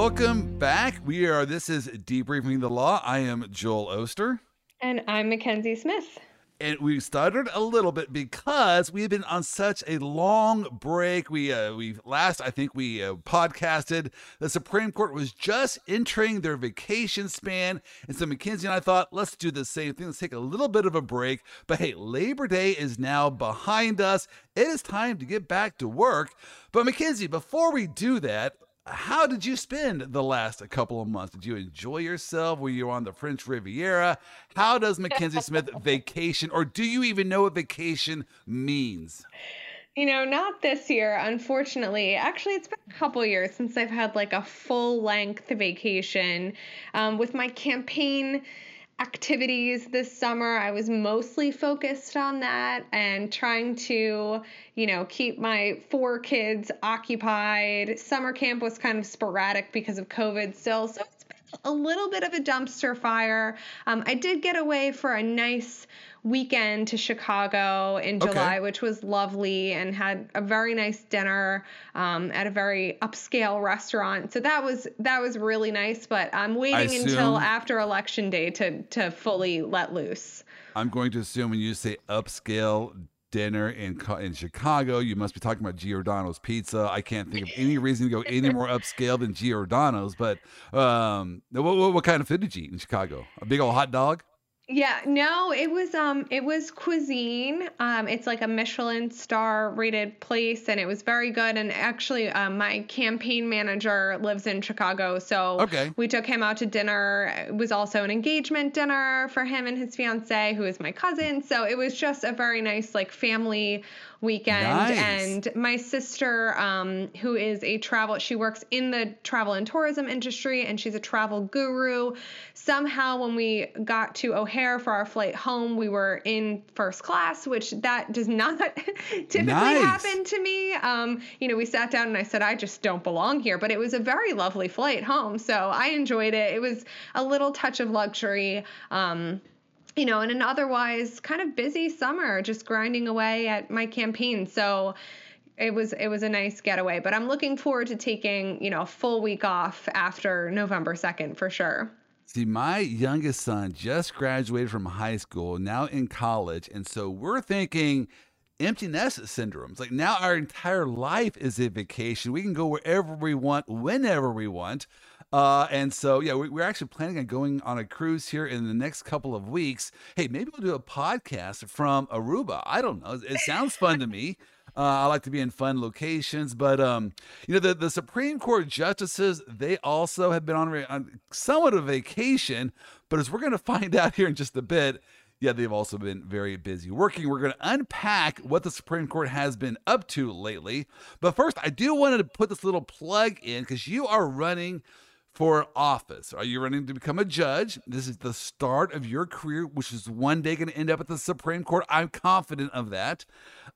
welcome back. We are, this is Debriefing the Law. I am Joel Oster. And I'm Mackenzie Smith. And we stuttered a little bit because we've been on such a long break. We uh, we last I think we uh, podcasted. The Supreme Court was just entering their vacation span, and so Mackenzie and I thought let's do the same thing. Let's take a little bit of a break. But hey, Labor Day is now behind us. It is time to get back to work. But Mackenzie, before we do that, how did you spend the last couple of months? Did you enjoy yourself? Were you on the French Riviera? How does Mackenzie Smith vacation, or do you even know what vacation means? You know, not this year, unfortunately. Actually, it's been a couple years since I've had like a full length vacation. Um, with my campaign activities this summer. I was mostly focused on that and trying to, you know, keep my four kids occupied. Summer camp was kind of sporadic because of COVID still. So it's been a little bit of a dumpster fire. Um, I did get away for a nice weekend to Chicago in July, okay. which was lovely, and had a very nice dinner um, at a very upscale restaurant. So that was that was really nice. But I'm waiting until after election day to to fully let loose. I'm going to assume when you say upscale dinner in in Chicago, you must be talking about Giordano's Pizza. I can't think of any reason to go any more upscale than Giordano's. But um, what, what, what kind of food did you eat in Chicago? A big old hot dog? Yeah, no, it was um it was cuisine. Um it's like a Michelin star rated place and it was very good and actually um my campaign manager lives in Chicago, so okay. we took him out to dinner. It was also an engagement dinner for him and his fiance who is my cousin. So it was just a very nice like family weekend. Nice. And my sister, um, who is a travel, she works in the travel and tourism industry and she's a travel guru. Somehow, when we got to O'Hare for our flight home, we were in first class, which that does not typically nice. happen to me. Um, you know, we sat down and I said, I just don't belong here. But it was a very lovely flight home. So I enjoyed it. It was a little touch of luxury. Um, you know, in an otherwise kind of busy summer, just grinding away at my campaign. So it was it was a nice getaway. But I'm looking forward to taking, you know, a full week off after November 2nd for sure. See, my youngest son just graduated from high school, now in college. And so we're thinking empty nest syndromes. Like now our entire life is a vacation. We can go wherever we want, whenever we want. Uh, and so, yeah, we, are actually planning on going on a cruise here in the next couple of weeks. Hey, maybe we'll do a podcast from Aruba. I don't know. It sounds fun to me. Uh, I like to be in fun locations, but um, you know the, the Supreme Court justices they also have been on, on somewhat of vacation. But as we're going to find out here in just a bit, yeah, they've also been very busy working. We're going to unpack what the Supreme Court has been up to lately. But first, I do want to put this little plug in because you are running for office? Are you running to become a judge? This is the start of your career, which is one day going to end up at the Supreme Court. I'm confident of that.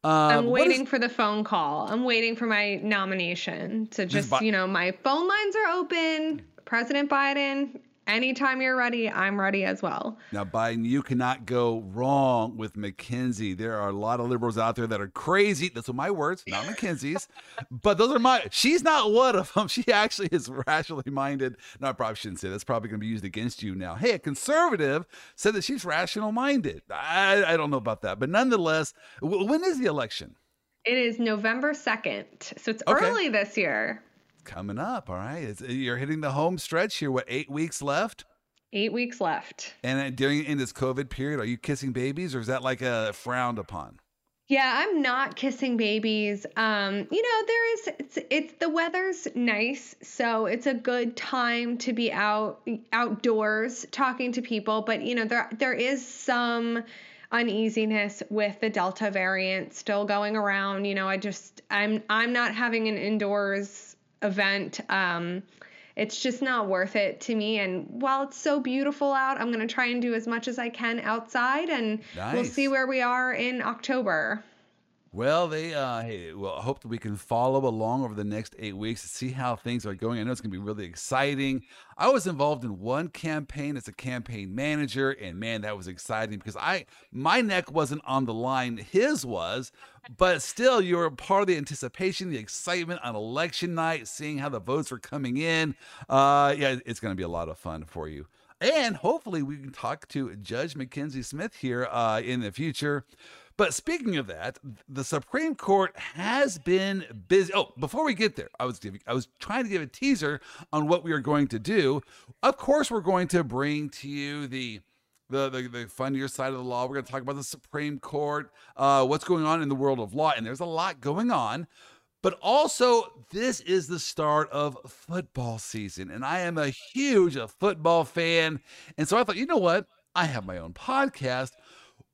Uh, I'm waiting is, for the phone call. I'm waiting for my nomination to just, just you know, my phone lines are open. President Biden, anytime you're ready, I'm ready as well. Now, Biden, you cannot go wrong with Mackenzie. There are a lot of liberals out there that are crazy. Those are my words, not Mackenzie's. but those are my. She's not one of them. She actually is rationally minded. No, I probably shouldn't say that's probably going to be used against you now. Hey, a conservative said that she's rational minded. I, I don't know about that, but nonetheless, when is the election? It is November 2nd. So it's okay. early this year coming up. All right, it's, you're hitting the home stretch here. What eight weeks left? Eight weeks left. And uh, during in this COVID period, are you kissing babies, or is that like a frowned upon? Yeah, I'm not kissing babies. Um, you know, there is it's, it's the weather's nice, so it's a good time to be out outdoors talking to people, but you know, there there is some uneasiness with the delta variant still going around. You know, I just I'm I'm not having an indoors event. Um, it's just not worth it to me. And while it's so beautiful out, I'm going to try and do as much as I can outside, and nice. we'll see where we are in October. Well, they uh, hey, well, I hope that we can follow along over the next eight weeks to see how things are going. I know it's going to be really exciting. I was involved in one campaign as a campaign manager, and man, that was exciting because I my neck wasn't on the line, his was, but still, you were part of the anticipation, the excitement on election night, seeing how the votes were coming in. Uh, yeah, it's going to be a lot of fun for you. And hopefully, we can talk to Judge Mackenzie Smith here uh, in the future. But speaking of that, the Supreme Court has been busy. Oh, before we get there, I was giving, I was trying to give a teaser on what we are going to do. Of course, we're going to bring to you the the, the, the funnier side of the law. We're going to talk about the Supreme Court, uh, what's going on in the world of law, and there's a lot going on. But also, this is the start of football season, and I am a huge uh, football fan. And so I thought, you know what? I have my own podcast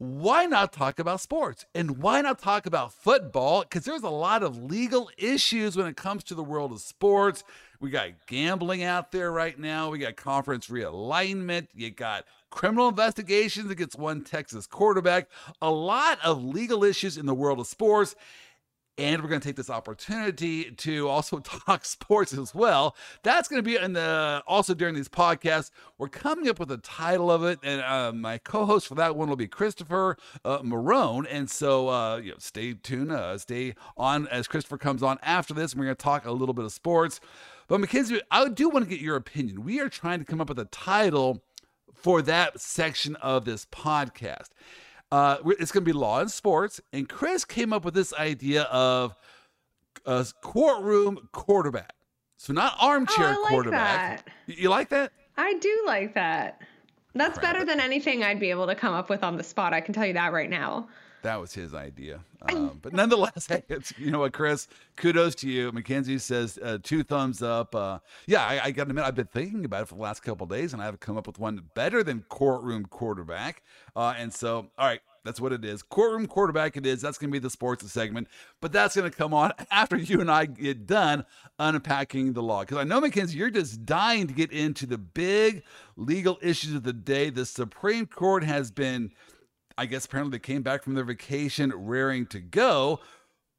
why not talk about sports? And why not talk about football? Because there's a lot of legal issues when it comes to the world of sports. We got gambling out there right now. We got conference realignment. You got criminal investigations against one Texas quarterback. A lot of legal issues in the world of sports. And we're going to take this opportunity to also talk sports as well. That's going to be in the also during these podcasts. We're coming up with a title of it, and uh, my co-host for that one will be Christopher uh, Marone. And so, uh, you know, stay tuned, uh, stay on as Christopher comes on after this. And We're going to talk a little bit of sports. But Mackenzie, I do want to get your opinion. We are trying to come up with a title for that section of this podcast. Uh, it's going to be law and sports. And Chris came up with this idea of a courtroom quarterback. So not armchair oh, like quarterback. That. You like that? I do like that. That's right. better than anything I'd be able to come up with on the spot. I can tell you that right now. That was his idea. Um, but nonetheless, hey, it's, you know what, Chris? Kudos to you. Mackenzie says uh, two thumbs up. Uh, yeah, I, I got to admit, I've been thinking about it for the last couple days, and I have come up with one better than courtroom quarterback. Uh, and so, all right, that's what it is. Courtroom quarterback it is. That's going to be the sports segment. But that's going to come on after you and I get done unpacking the law. Because I know, Mackenzie, you're just dying to get into the big legal issues of the day. The Supreme Court has been, I guess, apparently they came back from their vacation raring to go.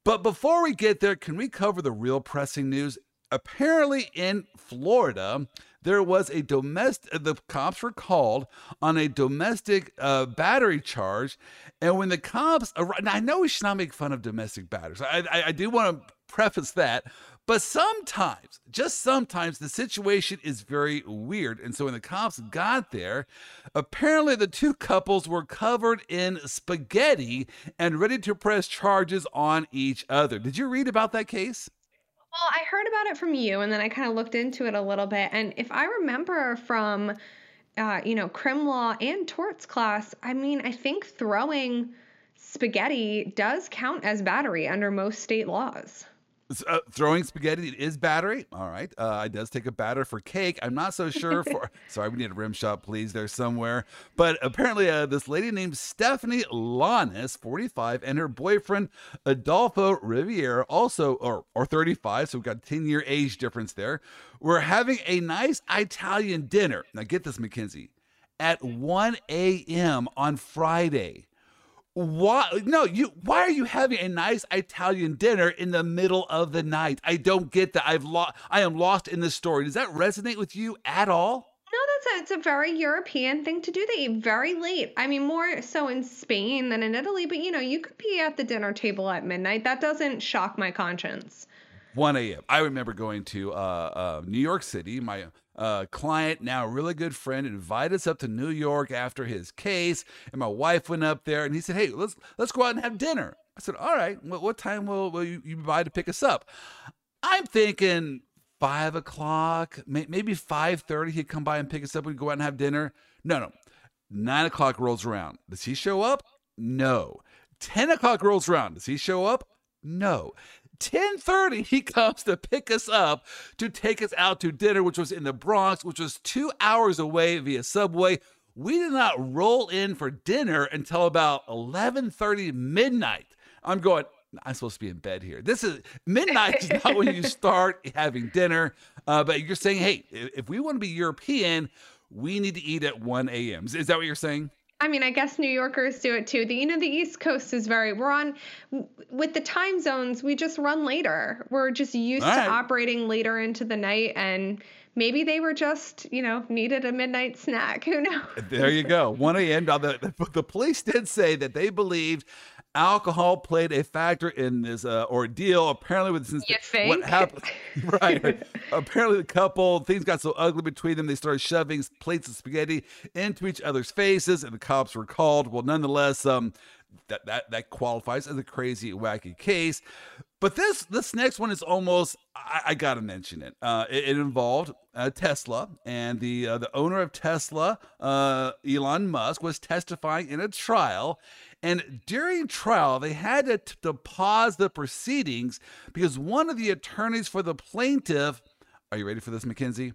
But before we get there, can we cover the real pressing news? Apparently, in Florida, there was a domestic, the cops were called on a domestic uh, battery charge. And when the cops, arrived, I know we should not make fun of domestic batteries. I, I, I do want to preface that. But sometimes, just sometimes, the situation is very weird. And so when the cops got there, apparently the two couples were covered in spaghetti and ready to press charges on each other. Did you read about that case? Well, I heard about it from you, and then I kind of looked into it a little bit. And if I remember from, uh, you know, crim law and torts class, I mean, I think throwing spaghetti does count as battery under most state laws. Uh, throwing spaghetti is battery. All right. Uh, it does take a batter for cake. I'm not so sure for. sorry, we need a rim shot, please, there somewhere. But apparently, uh, this lady named Stephanie Lanis, 45, and her boyfriend Adolfo Riviera, also or or 35, so we've got 10 year age difference there. We're having a nice Italian dinner. Now, get this, Mackenzie, at 1 a.m. on Friday. Why? No, you. Why are you having a nice Italian dinner in the middle of the night? I don't get that. I've lost. I am lost in this story. Does that resonate with you at all? No, that's a, it's a very European thing to do. They eat very late. I mean, more so in Spain than in Italy. But you know, you could be at the dinner table at midnight. That doesn't shock my conscience. 1 a.m. I remember going to uh, uh, New York City. My uh, client, now really good friend, invited us up to New York after his case, and my wife went up there, and he said, "Hey, let's let's go out and have dinner." I said, "All right. What, what time will will you, you by to pick us up?" I'm thinking five o'clock, maybe five thirty. He'd come by and pick us up. We'd go out and have dinner. No, no. Nine o'clock rolls around. Does he show up? No. Ten o'clock rolls around. Does he show up? No. 10:30 he comes to pick us up to take us out to dinner which was in the Bronx which was 2 hours away via subway we did not roll in for dinner until about 11:30 midnight i'm going I'm supposed to be in bed here. This is midnight is not when you start having dinner, uh, but you're saying, hey, if we want to be European, we need to eat at 1 a.m. Is that what you're saying? I mean, I guess New Yorkers do it too. The you know the East Coast is very we're on with the time zones. We just run later. We're just used to operating later into the night, and maybe they were just you know needed a midnight snack. Who knows? There you go. One a.m. The the police did say that they believed alcohol played a factor in this uh, ordeal. Apparently, with since think? what happened, right? apparently, the couple things got so ugly between them, they started shoving plates of spaghetti into each other's faces, and the cops were called. Well, nonetheless, um, that that that qualifies as a crazy, wacky case. But this this next one is almost I, I got to mention it. Uh, it. it. involved uh, Tesla and the uh, the owner of Tesla, uh, Elon Musk, was testifying in a trial, and during trial, they had to, to pause the proceedings because one of the attorneys for the plaintiff, are you ready for this, Mackenzie?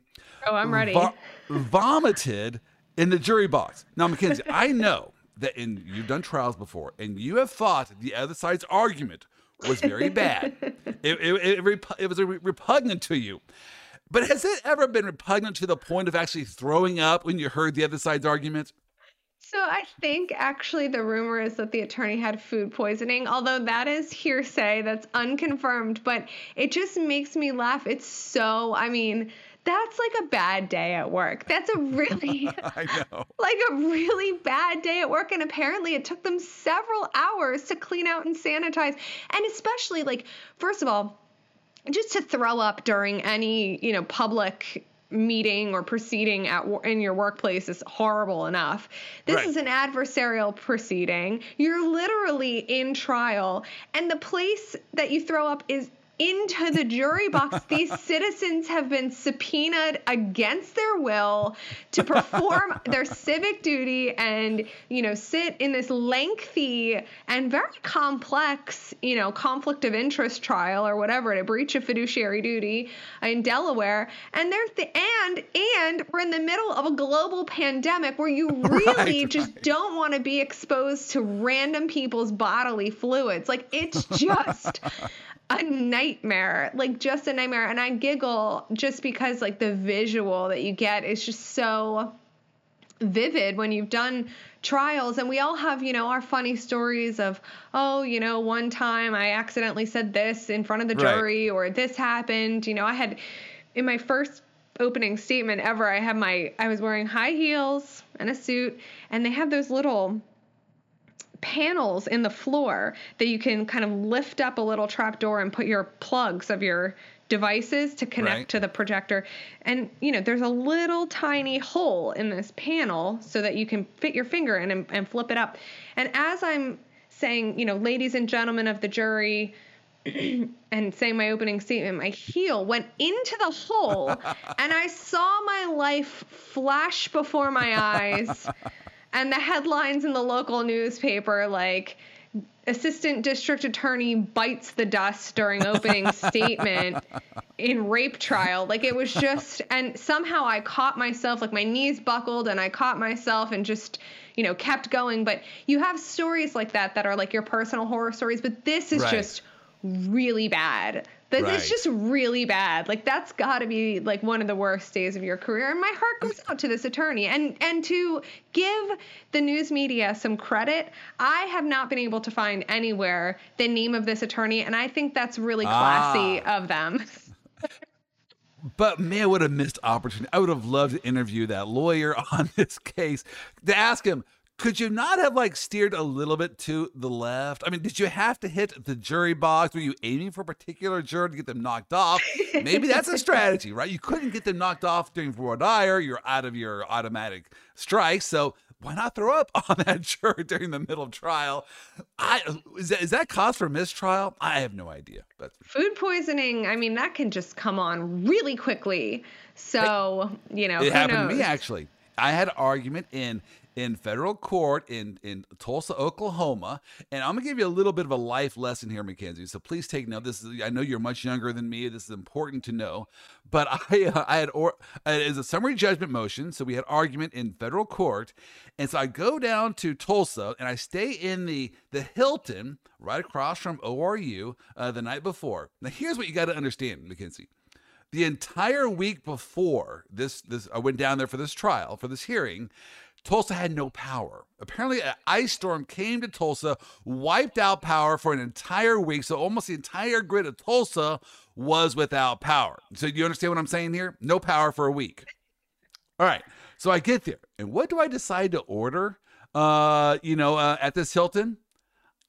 Oh, I'm ready. Vo- vomited in the jury box. Now, Mackenzie, I know that in you've done trials before, and you have thought the other side's argument was very bad. it, it, it, it was repugnant to you. But has it ever been repugnant to the point of actually throwing up when you heard the other side's argument? So I think actually the rumor is that the attorney had food poisoning, although that is hearsay, that's unconfirmed, but it just makes me laugh. It's so, I mean, that's like a bad day at work. That's a really I know. like a really bad day at work and apparently it took them several hours to clean out and sanitize. And especially like first of all, just to throw up during any, you know, public meeting or proceeding at in your workplace is horrible enough. This right. is an adversarial proceeding. You're literally in trial and the place that you throw up is into the jury box. These citizens have been subpoenaed against their will to perform their civic duty and, you know, sit in this lengthy and very complex, you know, conflict of interest trial or whatever, a breach of fiduciary duty in Delaware. And there's the and and we're in the middle of a global pandemic where you really right, just right. don't want to be exposed to random people's bodily fluids. Like it's just a nightmare, like just a nightmare. And I giggle just because like the visual that you get is just so vivid when you've done trials and we all have you know our funny stories of oh you know one time i accidentally said this in front of the jury right. or this happened you know i had in my first opening statement ever i had my i was wearing high heels and a suit and they had those little panels in the floor that you can kind of lift up a little trap door and put your plugs of your devices to connect right. to the projector. And you know, there's a little tiny hole in this panel so that you can fit your finger in and, and flip it up. And as I'm saying, you know, ladies and gentlemen of the jury, and saying my opening statement, my heel went into the hole and I saw my life flash before my eyes and the headlines in the local newspaper like assistant district attorney bites the dust during opening statement in rape trial. Like it was just and somehow i caught myself like my knees buckled and i caught myself and just you know kept going. But you have stories like that that are like your personal horror stories but this is right. just really bad this right. is just really bad. Like that's got to be like one of the worst days of your career. And my heart goes out to this attorney. And and to give the news media some credit, I have not been able to find anywhere the name of this attorney, and I think that's really classy ah. of them. But man, what a missed opportunity. I would have loved to interview that lawyer on this case to ask him, could you not have like steered a little bit to the left? I mean, did you have to hit the jury box? Were you aiming for a particular juror to get them knocked off? Maybe that's a strategy, right? You couldn't get them knocked off during voir dire. You're out of your automatic strike. So why not throw up on that juror during the middle of trial? I is that, is that cause for mistrial? I have no idea. But food poisoning, I mean, that can just come on really quickly. So, it, you know, it happened knows? to me actually. I had an argument in in federal court in, in Tulsa, Oklahoma. And I'm gonna give you a little bit of a life lesson here, Mackenzie. So please take note. This is I know you're much younger than me. This is important to know. But I uh, I had or it is a summary judgment motion. So we had argument in federal court, and so I go down to Tulsa and I stay in the the Hilton right across from ORU uh, the night before. Now here's what you got to understand, Mackenzie the entire week before this this I went down there for this trial for this hearing Tulsa had no power. Apparently, an ice storm came to Tulsa, wiped out power for an entire week. So, almost the entire grid of Tulsa was without power. So, you understand what I'm saying here? No power for a week. All right. So, I get there. And what do I decide to order, uh, you know, uh, at this Hilton?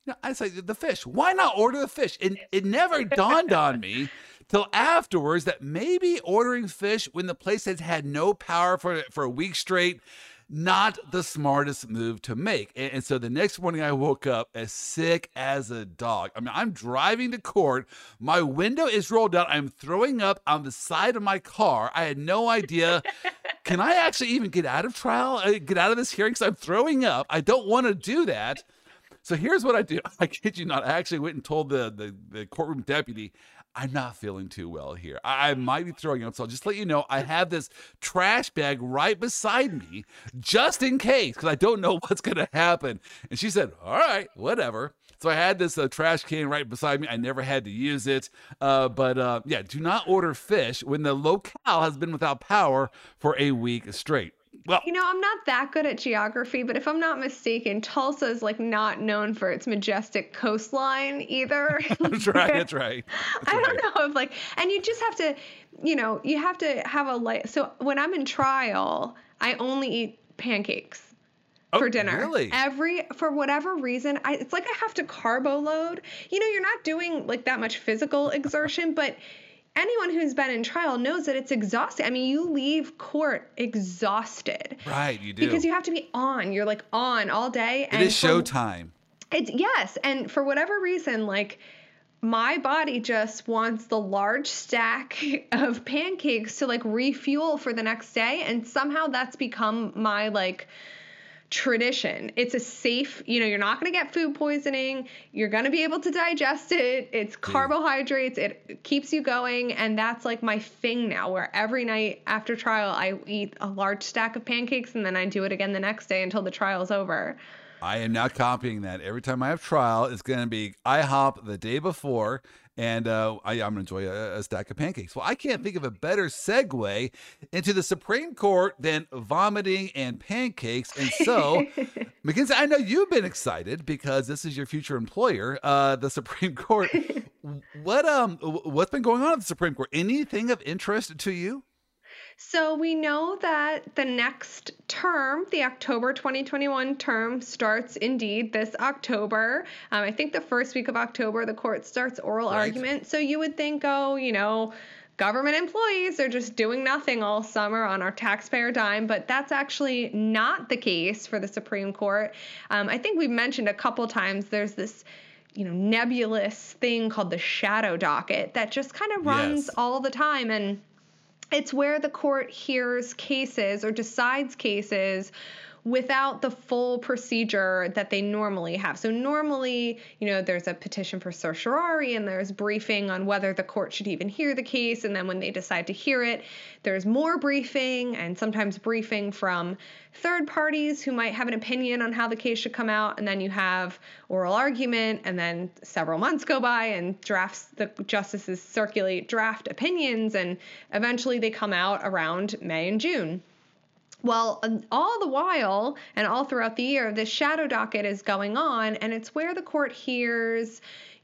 You know, I say the fish. Why not order the fish? And it never dawned on me till afterwards that maybe ordering fish when the place has had no power for, for a week straight not the smartest move to make. And, and, so the next morning I woke up as sick as a dog. I mean, I'm driving to court. My window is rolled down. I'm throwing up on the side of my car. I had no idea. Can I actually even get out of trial, uh, get out of this hearing? Because I'm throwing up. I don't want to do that. So here's what I do. I kid you not. I actually went and told the, the, the courtroom deputy, I'm not feeling too well here. I, I might be throwing up. So I'll just let you know I have this trash bag right beside me just in case, because I don't know what's going to happen. And she said, All right, whatever. So I had this uh, trash can right beside me. I never had to use it. Uh, but uh, yeah, do not order fish when the locale has been without power for a week straight. Well, you know, I'm not that good at geography, but if I'm not mistaken, Tulsa is like not known for its majestic coastline either. that's right. That's right. That's I don't know if like, and you just have to, you know, you have to have a light. So when I'm in trial, I only eat pancakes. Oh, for dinner. Really? Every for whatever reason, I it's like I have to carbo load. You know, you're not doing like that much physical exertion, but anyone who's been in trial knows that it's exhausting. I mean, you leave court exhausted. Right, you do. Because you have to be on. You're like on all day. It and is showtime. It's yes, and for whatever reason, like my body just wants the large stack of pancakes to like refuel for the next day, and somehow that's become my like tradition. It's a safe, you know, you're not going to get food poisoning. You're going to be able to digest it. It's carbohydrates. It keeps you going. And that's like my thing now, where every night after trial, I eat a large stack of pancakes and then I do it again the next day until the trial's over. I am now copying that. Every time I have trial, it's going to be IHOP the day before and uh, I, am going to enjoy a, a, stack of pancakes. Well, I can't think of a better segue into the Supreme Court than vomiting and pancakes. And so, Mackenzie, I know you've been excited because this is your future employer, uh, the Supreme Court. what um, what's been going on at the Supreme Court? Anything of interest to you? So we know that the next term, the October 2021 term, starts indeed this October. Um, I think the first week of October, the court starts oral right. argument. So you would think, oh, you know, government employees are just doing nothing all summer on our taxpayer dime, but that's actually not the case for the Supreme Court. Um, I think we've mentioned a couple times there's this you know nebulous thing called the shadow docket that just kind of runs yes. all the time and it's where the court hears cases or decides cases without the full procedure that they normally have. So normally, you know, there's a petition for certiorari and there's briefing on whether the court should even hear the case and then when they decide to hear it, there's more briefing and sometimes briefing from third parties who might have an opinion on how the case should come out and then you have oral argument and then several months go by and drafts the justices circulate draft opinions and eventually they come out around May and June. Well, um, all the while and all throughout the year, this shadow docket is going on, and it's where the court hears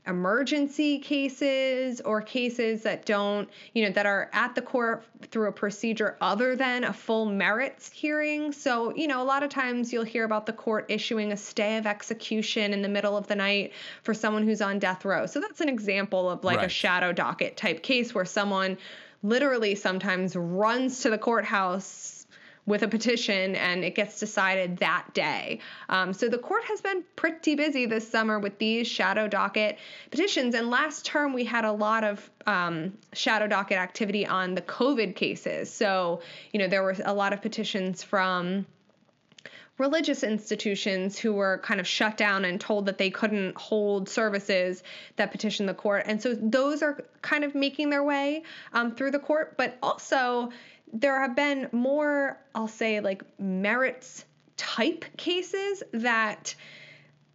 emergency cases or cases that don't, you know, that are at the court through a procedure other than a full merits hearing. So, you know, a lot of times you'll hear about the court issuing a stay of execution in the middle of the night for someone who's on death row. So that's an example of like right. a shadow docket type case where someone literally sometimes runs to the courthouse with a petition and it gets decided that day. Um, so the court has been pretty busy this summer with these shadow docket petitions. And last term, we had a lot of um, shadow docket activity on the COVID cases. So, you know, there were a lot of petitions from religious institutions who were kind of shut down and told that they couldn't hold services that petitioned the court. And so those are kind of making their way um, through the court. But also, there have been more, I'll say, like merits type cases that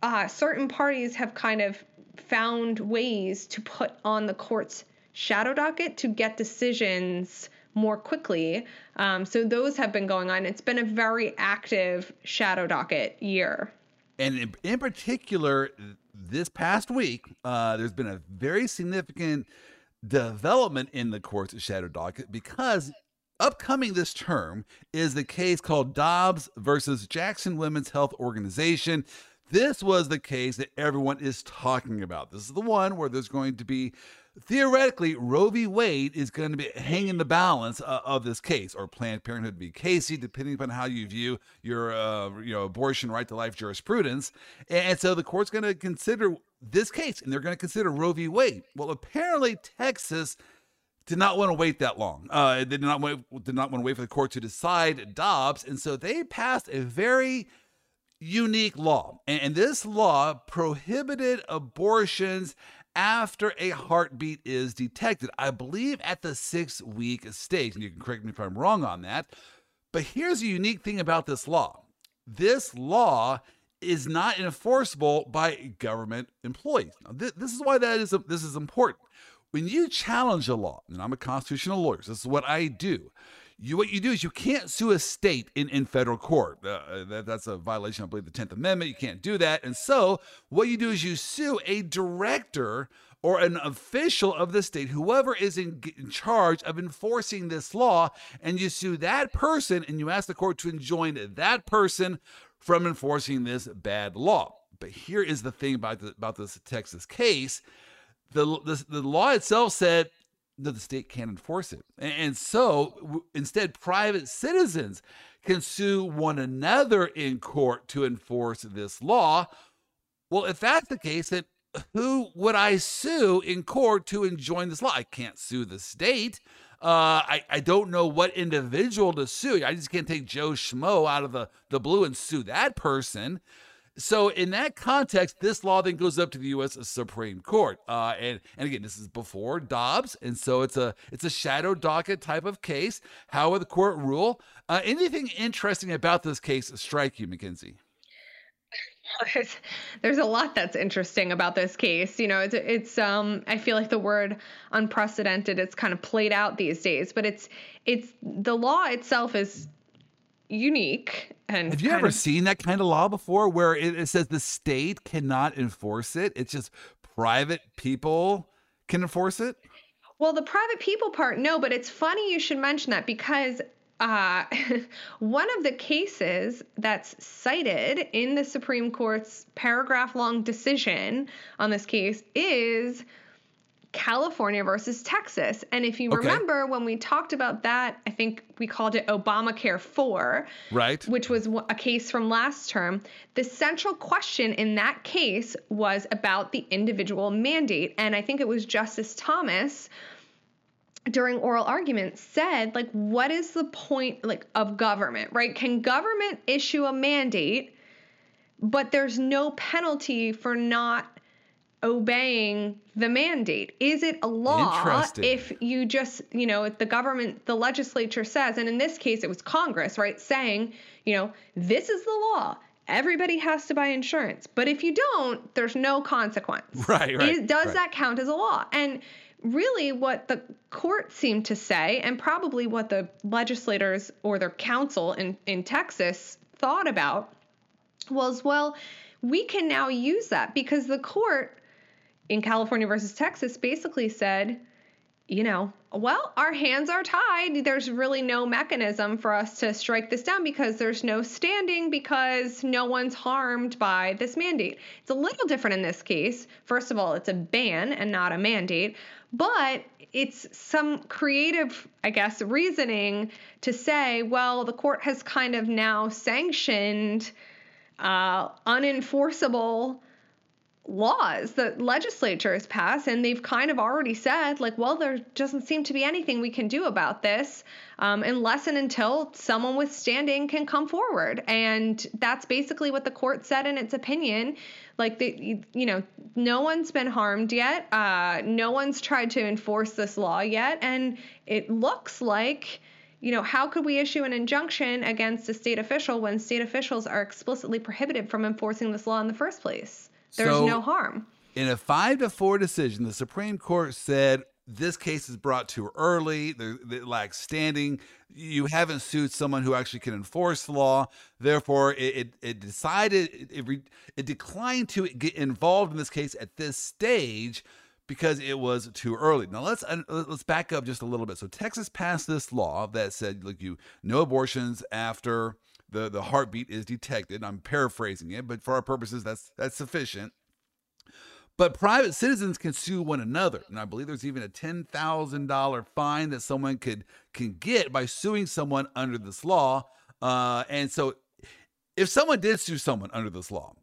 uh, certain parties have kind of found ways to put on the court's shadow docket to get decisions more quickly. Um, so those have been going on. It's been a very active shadow docket year. And in, in particular, this past week, uh, there's been a very significant development in the court's shadow docket because upcoming this term is the case called Dobbs versus Jackson Women's Health Organization. This was the case that everyone is talking about. This is the one where there's going to be theoretically Roe v. Wade is going to be hanging the balance uh, of this case, or Planned Parenthood v. Casey, depending upon how you view your uh, you know abortion right to life jurisprudence. And so the court's going to consider this case, and they're going to consider Roe v. Wade. Well, apparently Texas did not want to wait that long. Uh, they did not wait, did not want to wait for the court to decide Dobbs, and so they passed a very unique law. And this law prohibited abortions after a heartbeat is detected. I believe at the six week stage. And you can correct me if I'm wrong on that. But here's a unique thing about this law this law is not enforceable by government employees. Now, th- this is why that is a, this is important. When you challenge a law, and I'm a constitutional lawyer, so this is what I do you what you do is you can't sue a state in, in federal court. Uh, uh that, that's a violation, I believe, the Tenth Amendment. You can't do that. And so what you do is you sue a director or an official of the state, whoever is in, in, charge of enforcing this law, and you sue that person and you ask the court to enjoin that person from enforcing this bad law. But here is the thing about, the, about this Texas case. The, the, the law itself said that the state can't enforce it. And so instead, private citizens can sue one another in court to enforce this law. Well, if that's the case, then who would I sue in court to enjoin this law? I can't sue the state. Uh, I, I don't know what individual to sue. I just can't take Joe Schmo out of the, the blue and sue that person. So in that context, this law then goes up to the U.S. Supreme Court, uh, and and again, this is before Dobbs, and so it's a it's a shadow docket type of case. How will the court rule? Uh, anything interesting about this case strike you, Mackenzie? There's, there's a lot that's interesting about this case. You know, it's it's um I feel like the word unprecedented it's kind of played out these days, but it's it's the law itself is unique and have you ever of, seen that kind of law before where it, it, says the state cannot enforce it? It's just private people can enforce it? Well the private people part no but it's funny you should mention that because uh, one of the cases that's cited in the Supreme Court's paragraph long decision on this case is California versus Texas. And if you okay. remember when we talked about that, I think we called it Obamacare 4, right? Which was a case from last term. The central question in that case was about the individual mandate. And I think it was Justice Thomas during oral argument said like what is the point like of government, right? Can government issue a mandate but there's no penalty for not obeying the mandate? Is it a law if you just, you know, the government, the legislature says, and in this case it was Congress, right, saying, you know, this is the law. Everybody has to buy insurance. But if you don't, there's no consequence. Right, right. Is, does right. that count as a law? And really what the court seemed to say, and probably what the legislators or their counsel in, in Texas thought about, was well, we can now use that because the court in California versus Texas basically said, you know, well, our hands are tied. There's really no mechanism for us to strike this down because there's no standing because no one's harmed by this mandate. It's a little different in this case. First of all, it's a ban and not a mandate, but it's some creative, I guess, reasoning to say, well, the court has kind of now sanctioned uh, unenforceable laws that legislatures pass and they've kind of already said like well there doesn't seem to be anything we can do about this um, unless and until someone with standing can come forward. And that's basically what the court said in its opinion. Like the you know no one's been harmed yet. Uh, no one's tried to enforce this law yet. And it looks like you know, how could we issue an injunction against a state official when state officials are explicitly prohibited from enforcing this law in the first place? There's so, no harm. In a five to four decision, the Supreme Court said this case is brought too early. It lacks standing. You haven't sued someone who actually can enforce the law. Therefore, it, it, it decided, it, it, it declined to get involved in this case at this stage because it was too early. Now let's let's back up just a little bit. So Texas passed this law that said look, you no abortions after the the heartbeat is detected. I'm paraphrasing it, but for our purposes that's that's sufficient. But private citizens can sue one another, and I believe there's even a ten thousand dollar fine that someone could can get by suing someone under this law. Uh, and so, if someone did sue someone under this law,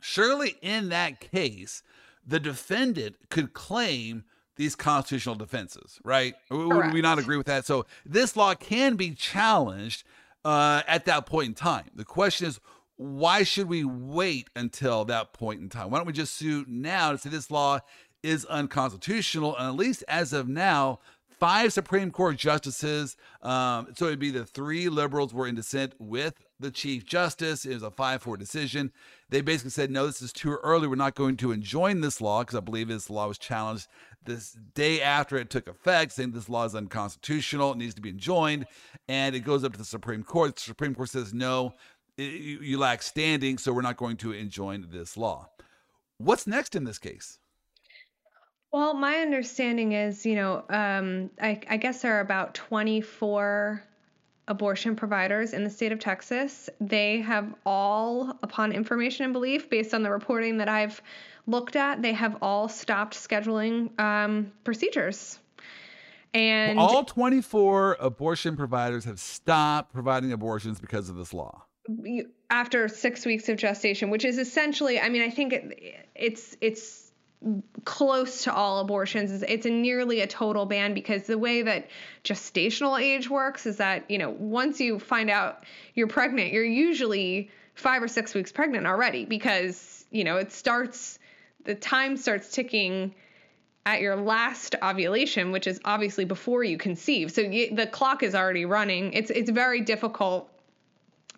surely in that case, the defendant could claim these constitutional defenses, right? Would we not agree with that? So this law can be challenged uh, at that point in time. The question is, why should we wait until that point in time? Why don't we just sue now to say this law is unconstitutional? And at least as of now, five Supreme Court justices, um, so it'd be the three liberals were in dissent with the Chief Justice. It was a 5 4 decision. They basically said, no, this is too early. We're not going to enjoin this law because I believe this law was challenged this day after it took effect, saying this law is unconstitutional. It needs to be enjoined. And it goes up to the Supreme Court. The Supreme Court says, no, you, you lack standing, so we're not going to enjoin this law. What's next in this case? Well, my understanding is, you know, um, I, I, guess there are about 24 abortion providers in the state of Texas. They have all, upon information and belief, based on the reporting that I've looked at, they have all stopped scheduling um, procedures. And well, all 24 abortion providers have stopped providing abortions because of this law after six weeks of gestation, which is essentially, I mean, I think it, it's it's close to all abortions. It's a nearly a total ban because the way that gestational age works is that you know once you find out you're pregnant, you're usually five or six weeks pregnant already because you know it starts the time starts ticking at your last ovulation, which is obviously before you conceive. So you, the clock is already running. It's it's very difficult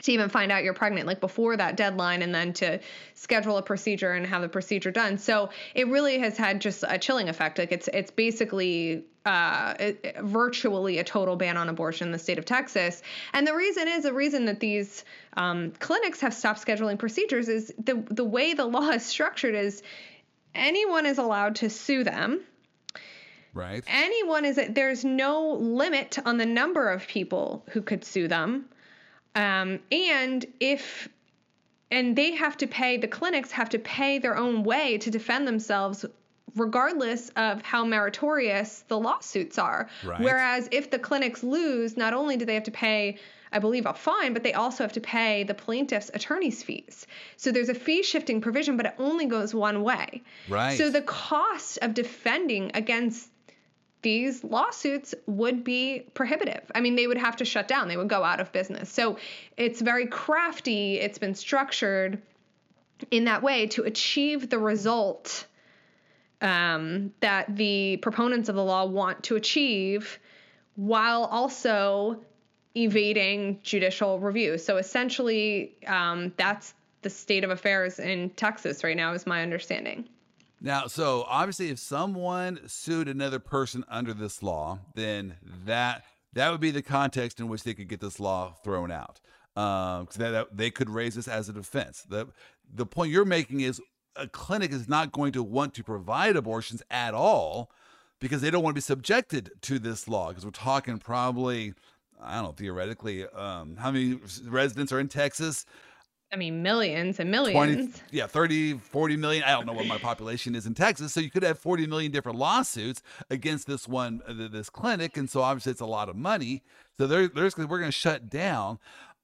to even find out you're pregnant like before that deadline and then to schedule a procedure and have the procedure done so it really has had just a chilling effect like it's it's basically uh, it, virtually a total ban on abortion in the state of Texas. And the reason is the reason that these um, clinics have stopped scheduling procedures is the the way the law is structured is anyone is allowed to sue them. Right. Anyone is there's no limit on the number of people who could sue them. Um, and if and they have to pay the clinics have to pay their own way to defend themselves regardless of how meritorious the lawsuits are right. whereas if the clinics lose not only do they have to pay I believe a fine, but they also have to pay the plaintiff's attorney's fees. So there's a fee shifting provision, but it only goes one way. Right. So the cost of defending against these lawsuits would be prohibitive. I mean, they would have to shut down, they would go out of business. So it's very crafty, it's been structured in that way to achieve the result um, that the proponents of the law want to achieve while also evading judicial review. So essentially, um, that's the state of affairs in Texas right now, is my understanding. Now, so obviously, if someone sued another person under this law, then that that would be the context in which they could get this law thrown out. Um, that, that they could raise this as a defense. The the point you're making is a clinic is not going to want to provide abortions at all because they don't want to be subjected to this law. Because we're talking probably, I don't know, theoretically, um, how many residents are in Texas? I mean, millions and millions. 20, yeah, 30, 40 million. I don't know what my population is in Texas. So you could have 40 million different lawsuits against this one, uh, this clinic. And so obviously it's a lot of money. So they're, they're we're going to shut down.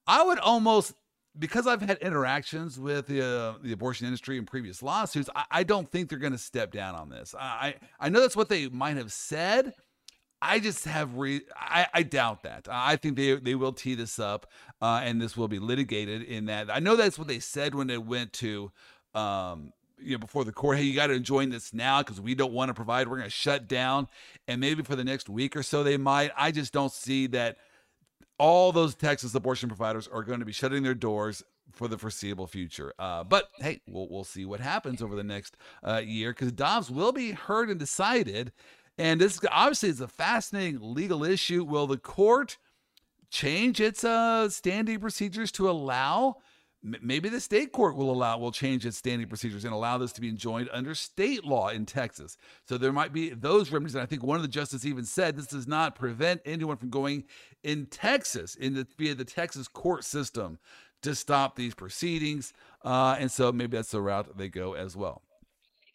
I would almost, because I've had interactions with the, uh, the abortion industry in previous lawsuits, I, I don't think they're going to step down on this. I, I know that's what they might have said. I just have re- I, I, doubt that. I think they they will tee this up, uh, and this will be litigated. In that, I know that's what they said when they went to, um, you know, before the court. Hey, you got to join this now because we don't want to provide. We're going to shut down, and maybe for the next week or so they might. I just don't see that all those Texas abortion providers are going to be shutting their doors for the foreseeable future. Uh, but hey, we'll we'll see what happens over the next uh, year because Dobbs will be heard and decided And this obviously is a fascinating legal issue. Will the court change its uh, standing procedures to allow? Maybe the state court will allow will change its standing procedures and allow this to be enjoined under state law in Texas. So there might be those remedies. And I think one of the justices even said this does not prevent anyone from going in Texas in the via the Texas court system to stop these proceedings. Uh, and so maybe that's the route they go as well.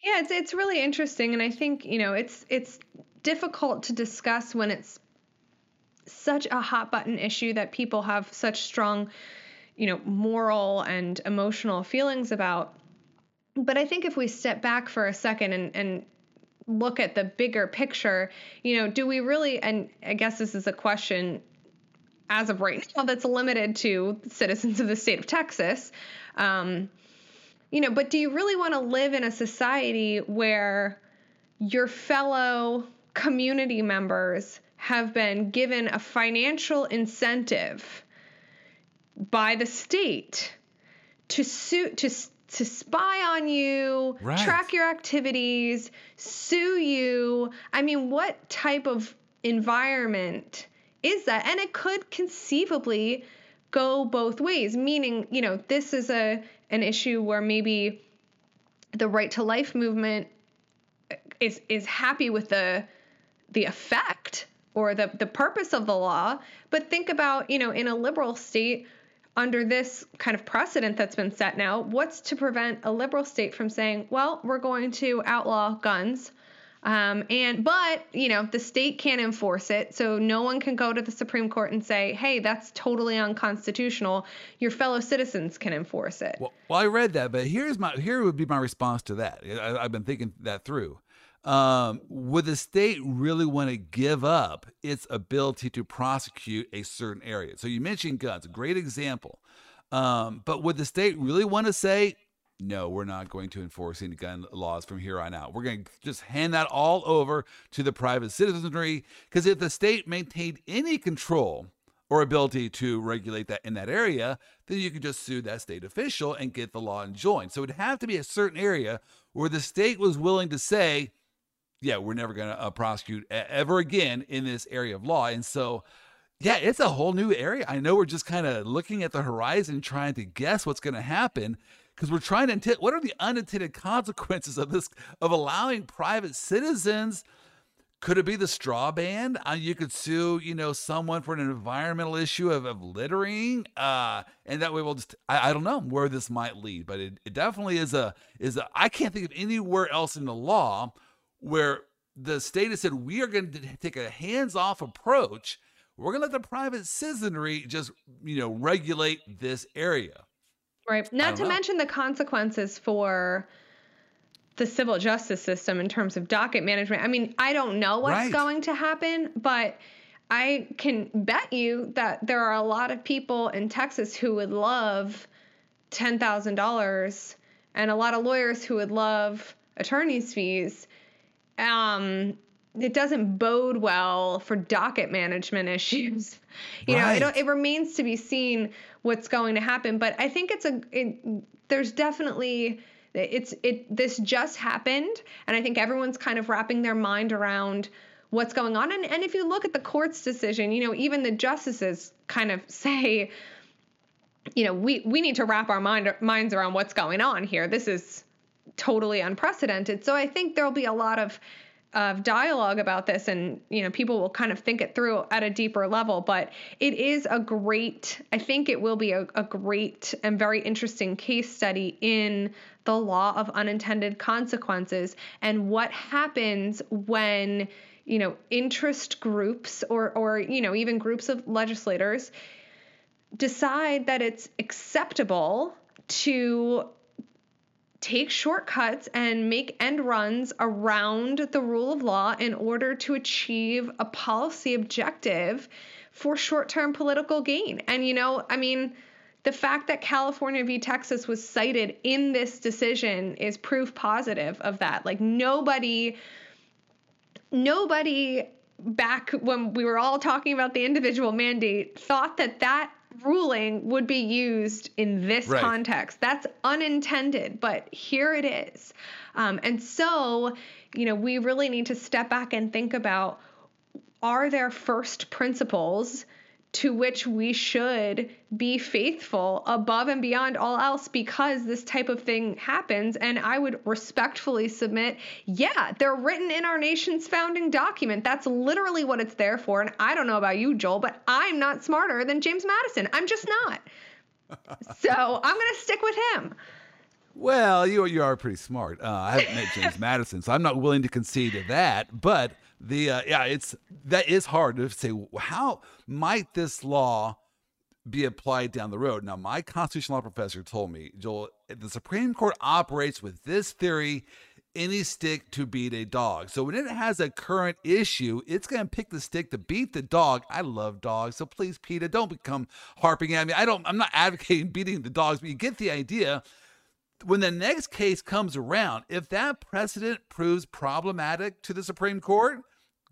Yeah, it's it's really interesting, and I think you know it's it's difficult to discuss when it's such a hot button issue that people have such strong, you know, moral and emotional feelings about. But I think if we step back for a second and and look at the bigger picture, you know, do we really? And I guess this is a question as of right now that's limited to citizens of the state of Texas. Um, you know, but do you really want to live in a society where your fellow community members have been given a financial incentive by the state to sue to to spy on you, right. track your activities, sue you. I mean, what type of environment is that? And it could conceivably go both ways, meaning, you know, this is a an issue where maybe the right to life movement is is happy with the the effect or the the purpose of the law, but think about, you know, in a liberal state under this kind of precedent that's been set now, what's to prevent a liberal state from saying, well, we're going to outlaw guns um, and but you know the state can't enforce it, so no one can go to the Supreme Court and say, "Hey, that's totally unconstitutional." Your fellow citizens can enforce it. Well, well I read that, but here's my here would be my response to that. I, have been thinking that through. Um, would the state really want to give up its ability to prosecute a certain area? So you mentioned guns, great example. Um, but would the state really want to say, no, we're not going to enforce any gun laws from here on out. We're going to just hand that all over to the private citizenry because if the state maintained any control or ability to regulate that in that area, then you could just sue that state official and get the law enjoined. So it'd have to be a certain area where the state was willing to say, yeah, we're never going to uh, prosecute ever again in this area of law. And so, yeah, it's a whole new area. I know we're just kind of looking at the horizon, trying to guess what's going to happen because we're trying to what are the unintended consequences of this of allowing private citizens could it be the straw ban? Uh, you could sue you know someone for an environmental issue of, of littering uh, and that way we'll just I, I, don't know where this might lead but it, it definitely is a is a i can't think of anywhere else in the law where the state has said we are going to take a hands-off approach. We're going to let the private citizenry just you know regulate this area Right. Not to know. mention the consequences for the civil justice system in terms of docket management. I mean, I don't know what's right. going to happen, but I can bet you that there are a lot of people in Texas who would love $10,000 and a lot of lawyers who would love attorney's fees. Um, it doesn't bode well for docket management issues. You right. know, it, it remains to be seen what's going to happen. But I think it's a it, there's definitely it's it this just happened, and I think everyone's kind of wrapping their mind around what's going on. And and if you look at the court's decision, you know, even the justices kind of say, you know, we we need to wrap our mind minds around what's going on here. This is totally unprecedented. So I think there'll be a lot of of dialogue about this and you know people will kind of think it through at a deeper level but it is a great i think it will be a, a great and very interesting case study in the law of unintended consequences and what happens when you know interest groups or or you know even groups of legislators decide that it's acceptable to take shortcuts and make end runs around the rule of law in order to achieve a policy objective for short term political gain. And, you know, I mean, the fact that California v. Texas was cited in this decision is proof positive of that. Like, nobody, nobody back when we were all talking about the individual mandate thought that that ruling would be used in this right. context. That's unintended, but here it is. Um, and so, you know, we really need to step back and think about are there first principles to which we should be faithful above and beyond all else because this type of thing happens. And I would respectfully submit, yeah, they're written in our nation's founding document. That's literally what it's there for. And I don't know about you, Joel, but I'm not smarter than James Madison. I'm just not. so I'm going to stick with him. Well, you you are pretty smart. Uh, I haven't met James Madison, so I'm not willing to concede to that. But the uh, yeah, it's that is hard to say. How might this law be applied down the road? Now, my constitutional law professor told me, Joel, the Supreme Court operates with this theory any stick to beat a dog. So when it has a current issue, it's going to pick the stick to beat the dog. I love dogs, so please, PETA, don't become harping at me. I don't. I'm not advocating beating the dogs, but you get the idea when the next case comes around, if that precedent proves problematic to the Supreme Court,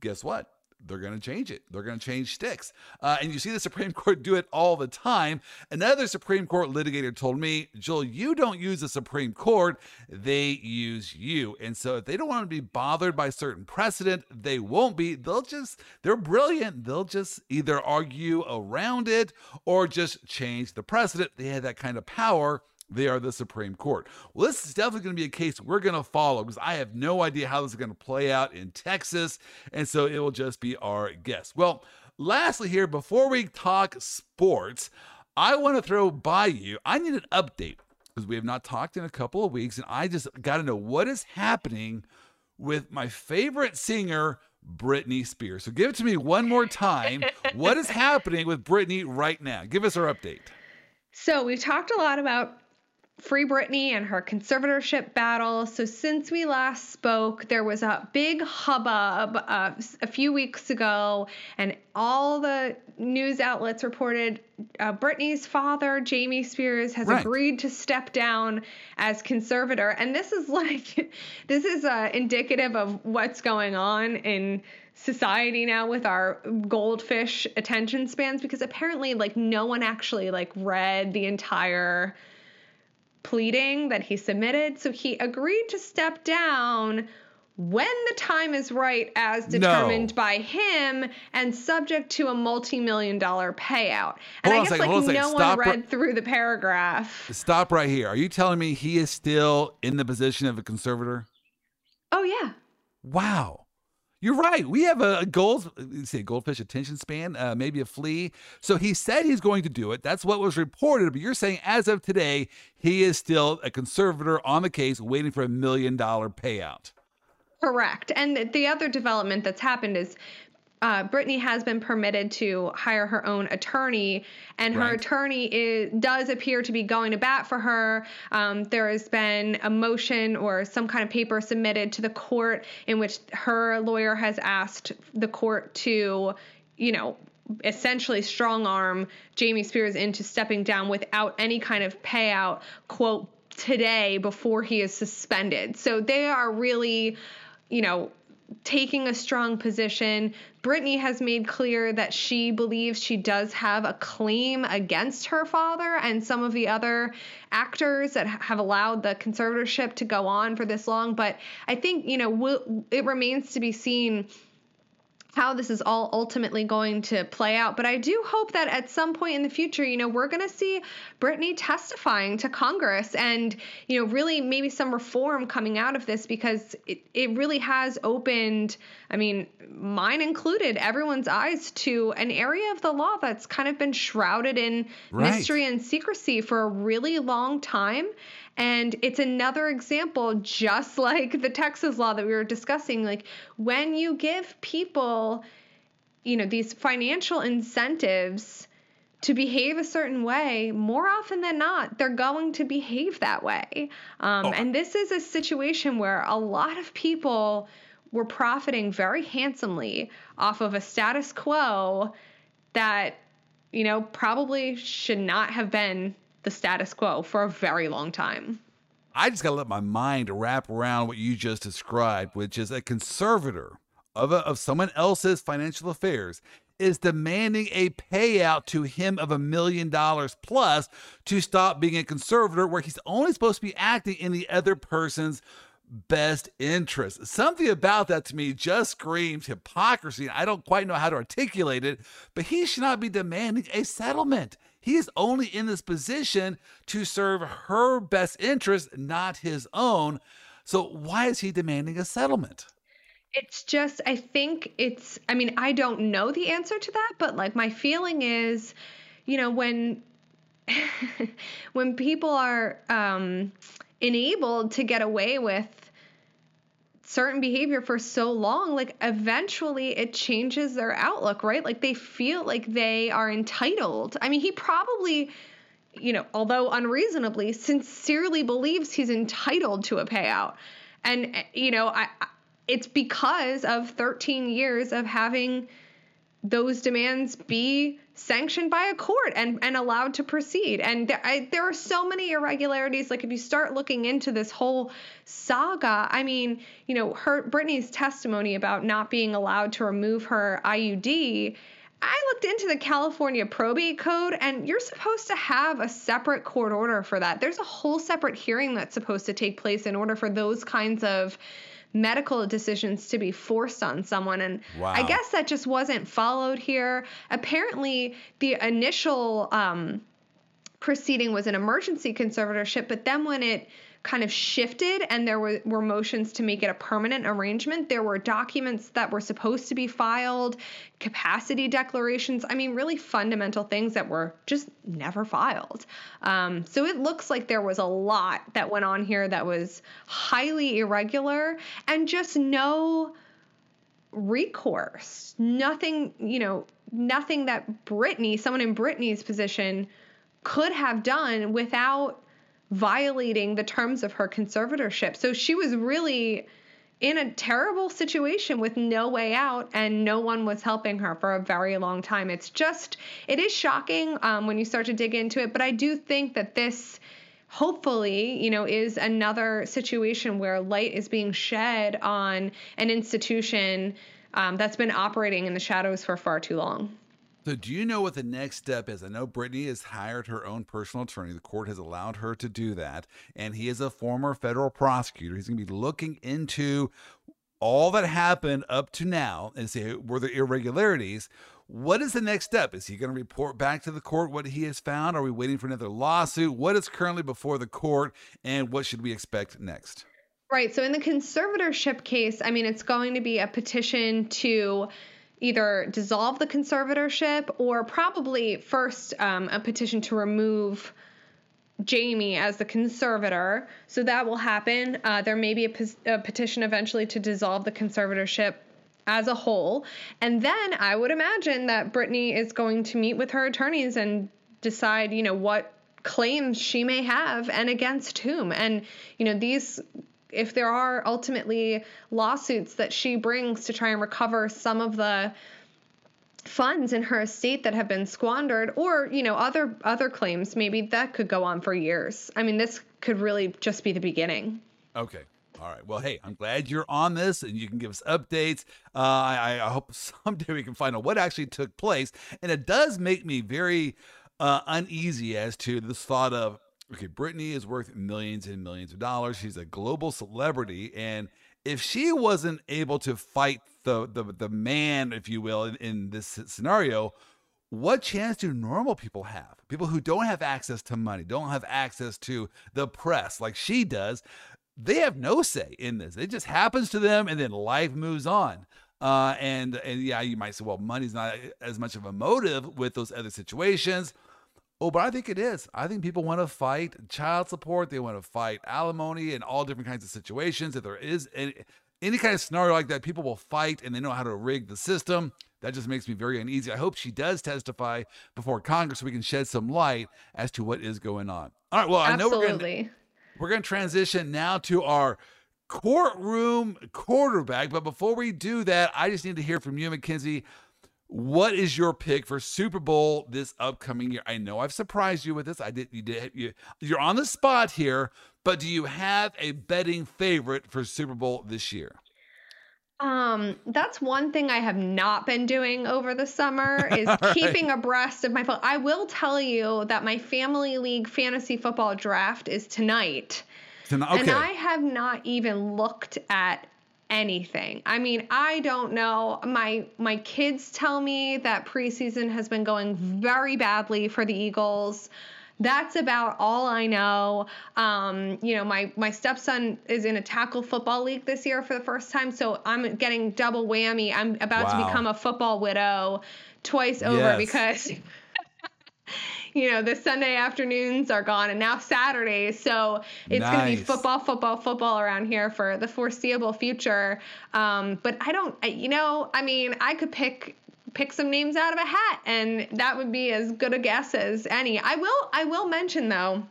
guess what? They're going to change it. They're going to change sticks. Uh, and you see the Supreme Court do it all the time. Another Supreme Court litigator told me, Joel, you don't use the Supreme Court, they use you. And so if they don't want to be bothered by certain precedent, they won't be. They'll just, they're brilliant. They'll just either argue around it or just change the precedent. They have that kind of power they are the Supreme Court. Well, this is definitely going to be a case we're going to follow because I have no idea how this is going to play out in Texas. And so it will just be our guess. Well, lastly, here, before we talk sports, I want to throw by you, I need an update because we have not talked in a couple of weeks. And I just got to know what is happening with my favorite singer, Britney Spears. So give it to me one more time. what is happening with Britney right now? Give us our update. So we've talked a lot about Free Britney and her conservatorship battle. So, since we last spoke, there was a big hubbub uh, a few weeks ago, and all the news outlets reported uh, Britney's father, Jamie Spears, has right. agreed to step down as conservator. And this is like, this is uh, indicative of what's going on in society now with our goldfish attention spans because apparently like no one actually like read the entire pleading that he submitted. So he agreed to step down when the time is right as determined no. by him and subject to a multi-million dollar payout. And hold I guess like no one read through the paragraph. Stop right here. Are you telling me he is still in the position of a conservator? Oh yeah. Wow. You're right. We have a, gold, say goldfish attention span, uh, maybe a flea. So he said he's going to do it. That's what was reported. But you're saying as of today, he is still a conservator on the case, waiting for a million dollar payout. Correct. And the other development that's happened is uh, Britney has been permitted to hire her own attorney, and her right. attorney is, does appear to be going to bat for her. Um, there has been a motion or some kind of paper submitted to the court in which her lawyer has asked the court to, you know, essentially strong arm Jamie Spears into stepping down without any kind of payout, quote, today before he is suspended. So they are really, you know, taking a strong position. Britney has made clear that she believes she does have a claim against her father and some of the other actors that have allowed the conservatorship to go on for this long. But I think, you know, it remains to be seen how this is all ultimately going to play out. But I do hope that at some point in the future, you know, we're going to see Britney testifying to Congress and, you know, really maybe some reform coming out of this because it, it really has opened, I mean, mine included, everyone's eyes to an area of the law that's kind of been shrouded in right. mystery and secrecy for a really long time. And it's another example, just like the Texas law that we were discussing. Like when you give people, you know, these financial incentives to behave a certain way, more often than not, they're going to behave that way. Um, oh. And this is a situation where a lot of people were profiting very handsomely off of a status quo that, you know, probably should not have been the status quo for a very long time. I just got to let my mind wrap around what you just described, which is a conservator of, a, of someone else's financial affairs is demanding a payout to him of a million dollars plus to stop being a conservator, where he's only supposed to be acting in the other person's best interest. Something about that to me just screams hypocrisy. I don't quite know how to articulate it, but he should not be demanding a settlement. He is only in this position to serve her best interest, not his own. So why is he demanding a settlement? It's just, I think it's, I mean, I don't know the answer to that, but like my feeling is, you know, when when people are um, enabled to get away with certain behavior for so long, like eventually it changes their outlook, right? Like they feel like they are entitled. I mean, he probably, you know, although unreasonably, sincerely believes he's entitled to a payout. And, eh, you know, I, it's because of 13 years of having those demands be sanctioned by a court and, and allowed to proceed. And there, I, there are so many irregularities. Like if you start looking into this whole saga, I mean, you know, her Britney's testimony about not being allowed to remove her IUD. I looked into the California probate code, and you're supposed to have a separate court order for that. There's a whole separate hearing that's supposed to take place in order for those kinds of medical decisions to be forced on someone. And wow. I guess that just wasn't followed here. Apparently, the initial um, proceeding was an emergency conservatorship, but then when it kind of shifted and there were, were motions to make it a permanent arrangement. There were documents that were supposed to be filed, capacity declarations. I mean, really fundamental things that were just never filed. Um, so it looks like there was a lot that went on here that was highly irregular and just no recourse. Nothing, you know, nothing that Britney, someone in Britney's position, could have done without violating the terms of her conservatorship. So she was really in a terrible situation with no way out and no one was helping her for a very long time. It's just, it is shocking um, when you start to dig into it, but I do think that this hopefully, you know, is another situation where light is being shed on an institution um, that's been operating in the shadows for far too long. So, do you know what the next step is? I know Britney has hired her own personal attorney. The court has allowed her to do that. And he is a former federal prosecutor. He's going to be looking into all that happened up to now and say, were there irregularities? What is the next step? Is he going to report back to the court what he has found? Are we waiting for another lawsuit? What is currently before the court? And what should we expect next? Right. So, in the conservatorship case, I mean, it's going to be a petition to either dissolve the conservatorship or probably first um, a petition to remove Jamie as the conservator. So that will happen. Uh, there may be a, a petition eventually to dissolve the conservatorship as a whole. And then I would imagine that Britney is going to meet with her attorneys and decide, you know, what claims she may have and against whom. And, you know, these if there are ultimately lawsuits that she brings to try and recover some of the funds in her estate that have been squandered or you know other other claims maybe that could go on for years i mean this could really just be the beginning okay all right. Well, hey, I'm glad you're on this and you can give us updates. Uh, I, I hope someday we can find out what actually took place. And it does make me very uh, uneasy as to this thought of okay, Britney is worth millions and millions of dollars. She's a global celebrity. And if she wasn't able to fight the, the, the man, if you will, in, in this scenario, what chance do normal people have? People who don't have access to money, don't have access to the press like she does, they have no say in this. It just happens to them and then life moves on. Uh, and and yeah, you might say, well, money's not as much of a motive with those other situations. Oh, but I think it is. I think people want to fight child support. They want to fight alimony and all different kinds of situations. If there is any, any kind of scenario like that, people will fight and they know how to rig the system. That just makes me very uneasy. I hope she does testify before Congress so we can shed some light as to what is going on. All right. Well, I know we're going to we're going to transition now to our courtroom quarterback. But before we do that, I just need to hear from you, Mackenzie. What is your pick for Super Bowl this upcoming year? I know I've surprised you with this. I did. You did. You, you're on the spot here, but do you have a betting favorite for Super Bowl this year? Um, that's one thing I have not been doing over the summer is keeping right. abreast of my phone. I will tell you that my family league fantasy football draft is tonight. Tonight, okay. And I have not even looked at anything. I mean, I don't know. My my kids tell me that preseason has been going very badly for the Eagles. That's about all I know. Um, you know, my my stepson is in a tackle football league this year for the first time, so I'm getting double whammy. I'm about wow. to become a football widow twice over yes. because you know, the Sunday afternoons are gone and now Saturdays. So it's nice. going to be football, football, football around here for the foreseeable future. Um, but I don't, you know, I mean, I could pick pick some names out of a hat and that would be as good a guess as any. I will I will mention though,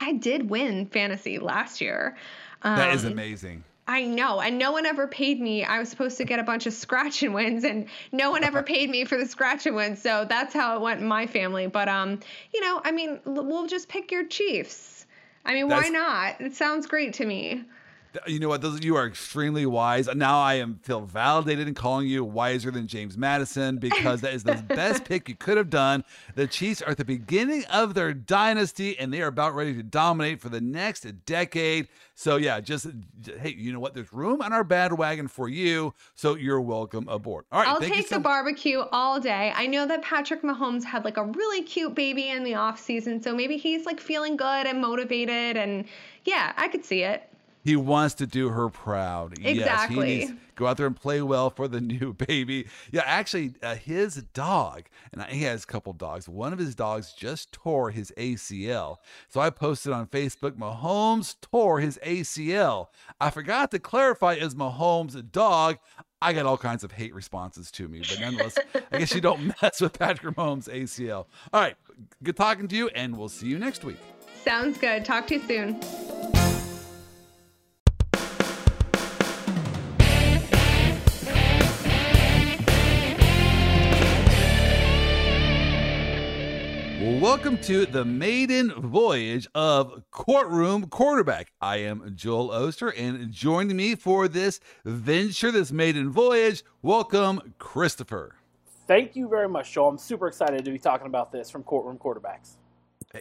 I did win fantasy last year. Um, that is um, amazing. I know. And no one ever paid me. I was supposed to get a bunch of scratch and wins and no one ever paid me for the scratch and wins. So that's how it went in my family. But um, you know, I mean, we'll just pick your Chiefs. I mean, that's, why not? It sounds great to me you know what? Those you are extremely wise. Now I am feel validated in calling you wiser than James Madison because that is the best pick you could have done. The Chiefs are at the beginning of their dynasty and they are about ready to dominate for the next decade. So yeah, just hey, you know what? There's room on our bandwagon for you, so you're welcome aboard. All right, I'll take so- the barbecue all day. I know that Patrick Mahomes had like a really cute baby in the off season, so maybe he's like feeling good and motivated, and yeah, I could see it. He wants to do her proud. Exactly. Yes, he needs go out there and play well for the new baby. Yeah, actually, uh, his dog, and he has a couple dogs. One of his dogs just tore his ACL. So I posted on Facebook, Mahomes tore his ACL. I forgot to clarify as Mahomes' dog. I got all kinds of hate responses to me, but nonetheless, I guess you don't mess with Patrick Mahomes' ACL. All right, good talking to you, and we'll see you next week. Sounds good. Talk to you soon. Welcome to the maiden voyage of Courtroom Quarterback. I am Joel Oster, and joining me for this venture, this maiden voyage, welcome Christopher. Thank you very much, Joel. I'm super excited to be talking about this from Courtroom Quarterbacks.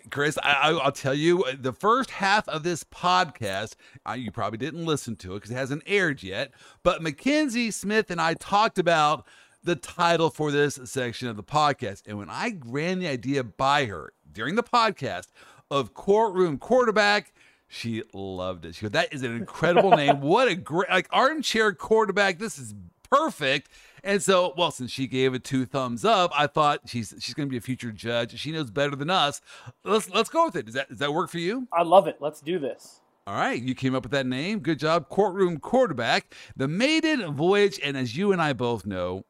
Chris, I, will tell you, the first half of this podcast, uh, you probably didn't listen to it because it hasn't aired yet. But Mackenzie Smith and I talked about the title for this section of the podcast. And when I ran the idea by her during the podcast of Courtroom Quarterback, she loved it. She goes, That is an incredible name. What a great, like, armchair quarterback. This is perfect. And so, well, since she gave it two thumbs up, I thought she's she's going to be a future judge. She knows better than us. Let's let's go with it. Does that does that work for you? I love it. Let's do this. All right, you came up with that name. Good job, courtroom quarterback. The maiden voyage, and as you and I both know,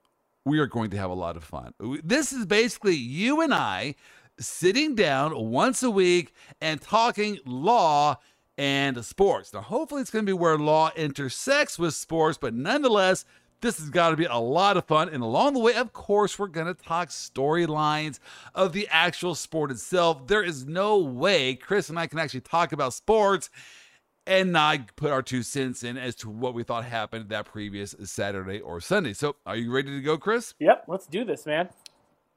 we are going to have a lot of fun. This is basically you and I sitting down once a week and talking law and sports. Now, hopefully, it's going to be where law intersects with sports, but nonetheless, this has got to be a lot of fun. And along the way, of course, we're going to talk storylines of the actual sport itself. There is no way Chris and I can actually talk about sports and not put our two cents in as to what we thought happened that previous Saturday or Sunday. So, are you ready to go, Chris? Yep, let's do this, man.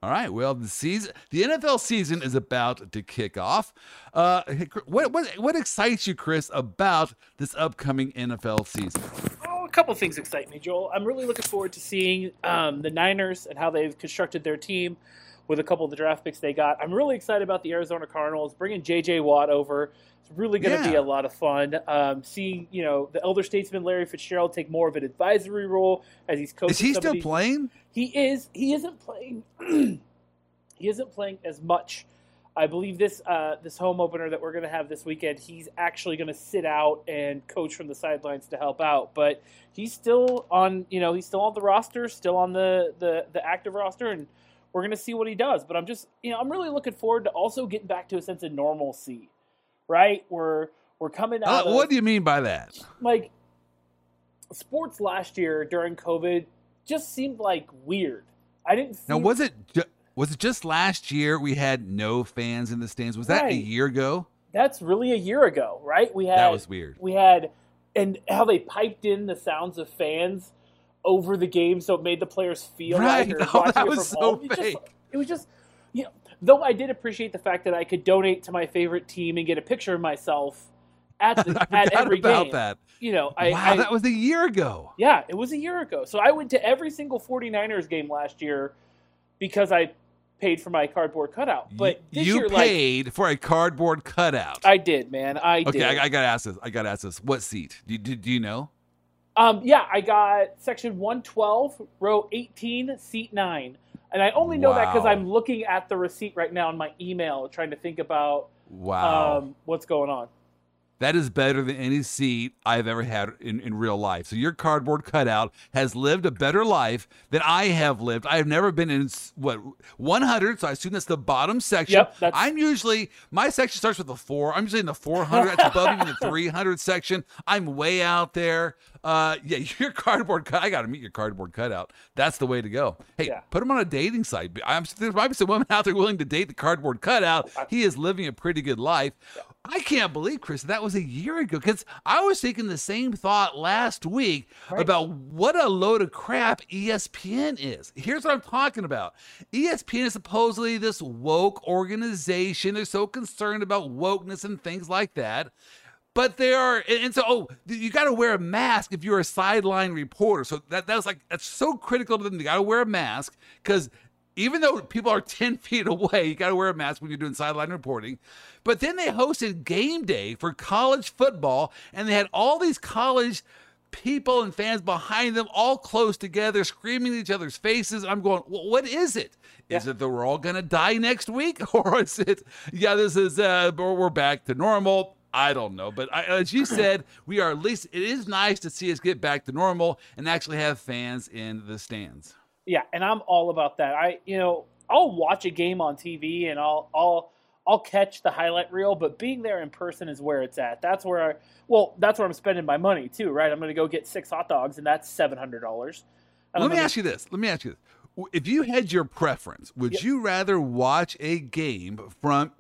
All right. Well, the season, the NFL season is about to kick off. Uh, what what what excites you, Chris, about this upcoming NFL season? Oh, a couple things excite me, Joel. I'm really looking forward to seeing um, the Niners and how they've constructed their team with a couple of the draft picks they got. I'm really excited about the Arizona Cardinals bringing J.J. Watt over. It's really going to yeah. be a lot of fun. Um, seeing you know the elder statesman Larry Fitzgerald take more of an advisory role as he's coaching. Is he still playing? He is. He isn't playing. he isn't playing as much. I believe this uh, this home opener that we're going to have this weekend, he's actually going to sit out and coach from the sidelines to help out. But he's still on, you know, he's still on the roster, still on the the, the active roster, and we're going to see what he does. But I'm just, you know, I'm really looking forward to also getting back to a sense of normalcy, right? We're we're coming out. Uh, of, what do you mean by that? Like sports last year during COVID just seemed like weird. I didn't. Feel, now was it ju- was it just last year we had no fans in the stands? Was that right. a year ago? That's really a year ago, right? We had that was weird. We had and how they piped in the sounds of fans over the game, so it made the players feel right. like oh, that was so home. fake. It, just, it was just, you know, though I did appreciate the fact that I could donate to my favorite team and get a picture of myself at the, at every about game. that. You know, I, wow, I, that was a year ago. Yeah, it was a year ago. So I went to every single 49ers game last year because I paid for my cardboard cutout. But you, year, paid like, for a cardboard cutout. I did, man. I okay, did. I, I, gotta ask this. I gotta ask this. What seat? Do, do, do you know? Um, yeah, I got section 112, row 18, seat 9. And I only know that because I'm looking at the receipt right now in my email, trying to think about Wow. um, what's going on. That is better than any seat I've ever had in, in real life. So your cardboard cutout has lived a better life than I have lived. I have never been in what 100, so I assume that's the bottom section. Yep, that's- I'm usually my section starts with a four. I'm usually in the 400. That's above even the 300 section. I'm way out there. Uh, yeah, your cardboard cut. I got to meet your cardboard cutout. That's the way to go. Hey, Yeah. put him on a dating site. I'm, there might be some women out there willing to date the cardboard cutout. He is living a pretty good life. I can't believe, Chris, that was a year ago because I was thinking the same thought last week Right. about what a load of crap ESPN is. Here's what I'm talking about ESPN is supposedly this woke organization. They're so concerned about wokeness and things like that. But they are, and and so oh, you got to wear a mask if you're a sideline reporter. So that that was like that's so critical to them. You got to wear a mask because even though people are 10 feet away, you got to wear a mask when you're doing sideline reporting. But then they hosted game day for college football, and they had all these college people and fans behind them, all close together, screaming in each other's faces. I'm going, well, what is it? Is Yeah. it that we're all going to die next week? Or is it, yeah, this is, uh, or we're back to normal? I don't know. But I, as you said, we are at least, it is nice to see us get back to normal and actually have fans in the stands. Yeah, and I'm all about that. I, you know, I'll watch a game on TV and I'll, I'll, I'll catch the highlight reel, but being there in person is where it's at. That's where I, well, that's where I'm spending my money too, right? I'm going to go get six hot dogs, and that's seven hundred dollars. Let me ask you this. Let me ask you this. If you had your preference, would Yep. you rather watch a game from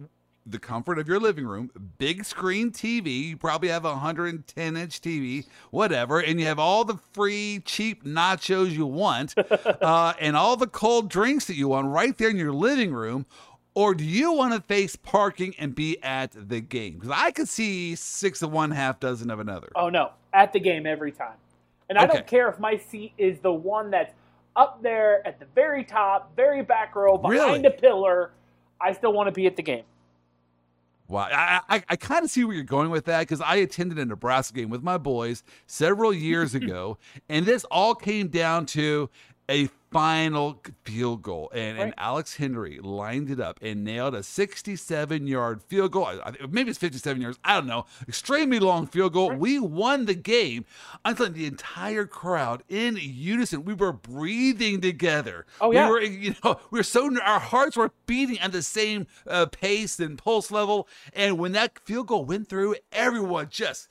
the comfort of your living room, big screen TV? You probably have a 110 inch TV, whatever, and you have all the free, cheap nachos you want uh, and all the cold drinks that you want right there in your living room. Or do you want to face parking and be at the game? Because I could see six of one, half dozen of another. Oh no, at the game every time. And I Okay. don't care if my seat is the one that's up there at the very top, very back row, behind Really? a pillar. I still want to be at the game. Wow, I I, I kind of see where you're going with that because I attended a Nebraska game with my boys several years ago, and this all came down to a final field goal, and, and Alex Henery lined it up and nailed a 67 yard field goal. I- I- Maybe it's 57 yards. I don't know. Extremely long field goal. Right. We won the game. I'm telling the entire crowd in unison. We were breathing together. Oh, yeah. We were, you know, we were so our hearts were beating at the same uh, pace and pulse level. And when that field goal went through, everyone just,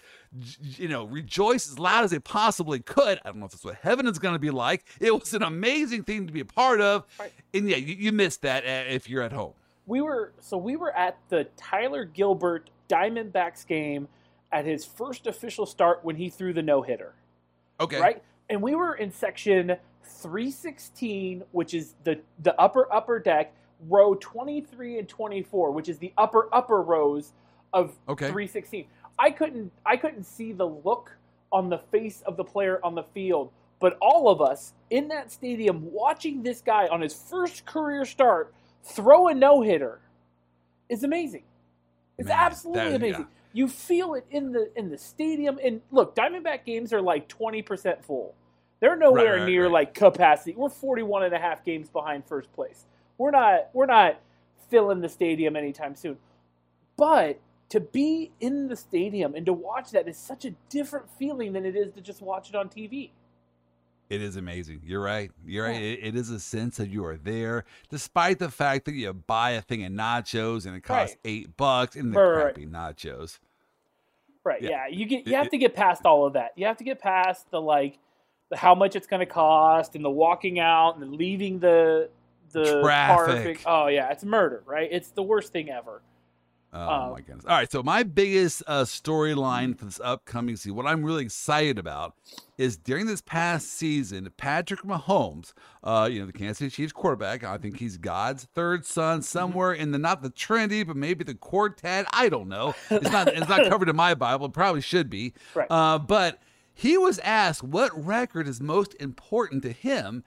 you know, rejoice as loud as they possibly could. I don't know if that's what heaven is going to be like. It was an amazing thing to be a part of. Right. And yeah, you, you missed that uh, if you're at home. We were so we were at the Tyler Gilbert Diamondbacks game at his first official start when he threw the no hitter. Okay. Right? And we were in section 316, which is the the upper upper deck, row 23 and 24, which is the upper upper rows of Okay. 316. I couldn't I couldn't see the look on the face of the player on the field, but all of us in that stadium watching this guy on his first career start throw a no-hitter is amazing. It's Man, absolutely that- amazing. yeah. You feel it in the in the stadium and look, Diamondback games are like 20% full. They're nowhere right, near right. like capacity. We're 41 and a half games behind first place. We're not we're not filling the stadium anytime soon. But to be in the stadium and to watch that is such a different feeling than it is to just watch it on TV. It is amazing. You're right. You're right. Yeah. It, it is a sense that you are there, despite the fact that you buy a thing of nachos and it costs Right. eight bucks and the Right, crappy nachos. Right. Yeah. Yeah. You get you have it- to get past all of that. You have to get past the like the how much it's going to cost and the walking out and the leaving the the car Traffic. Oh yeah, it's murder, right? It's the worst thing ever. Oh um, my goodness! All right, so my biggest uh, storyline for this upcoming season, what I'm really excited about, is during this past season, Patrick Mahomes, uh, you know, the Kansas City Chiefs quarterback. I think he's God's third son, mm-hmm. somewhere in the not the Trinity, but maybe the quartet. I don't know. It's not. it's not covered in my Bible. It probably should be. Right. Uh, but he was asked what record is most important to him,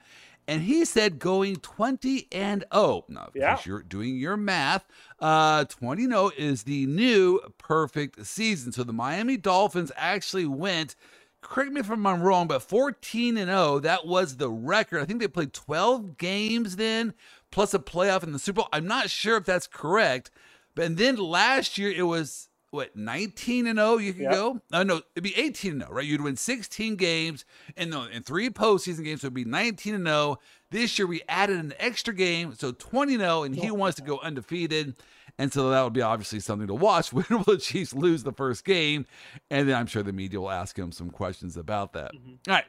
and he said going 20 and 0. Now, yeah. you're doing your math, uh, 20 0 is the new perfect season. So the Miami Dolphins actually went, correct me if I'm wrong, but 14 and 0, that was the record. I think they played 12 games then, plus a playoff in the Super Bowl. I'm not sure if that's correct. But and then last year it was what 19 and 0 you could yep. go? Uh, no it'd be 18 and 0 right? You'd win 16 games and no in three postseason games so it'd be 19 and 0 this year we added an extra game so 20 and 0 and he wants to go undefeated. And so that would be obviously something to watch when will the chiefs lose the first game? And then i'm sure the media will ask him some questions about that. Mm-hmm. All right.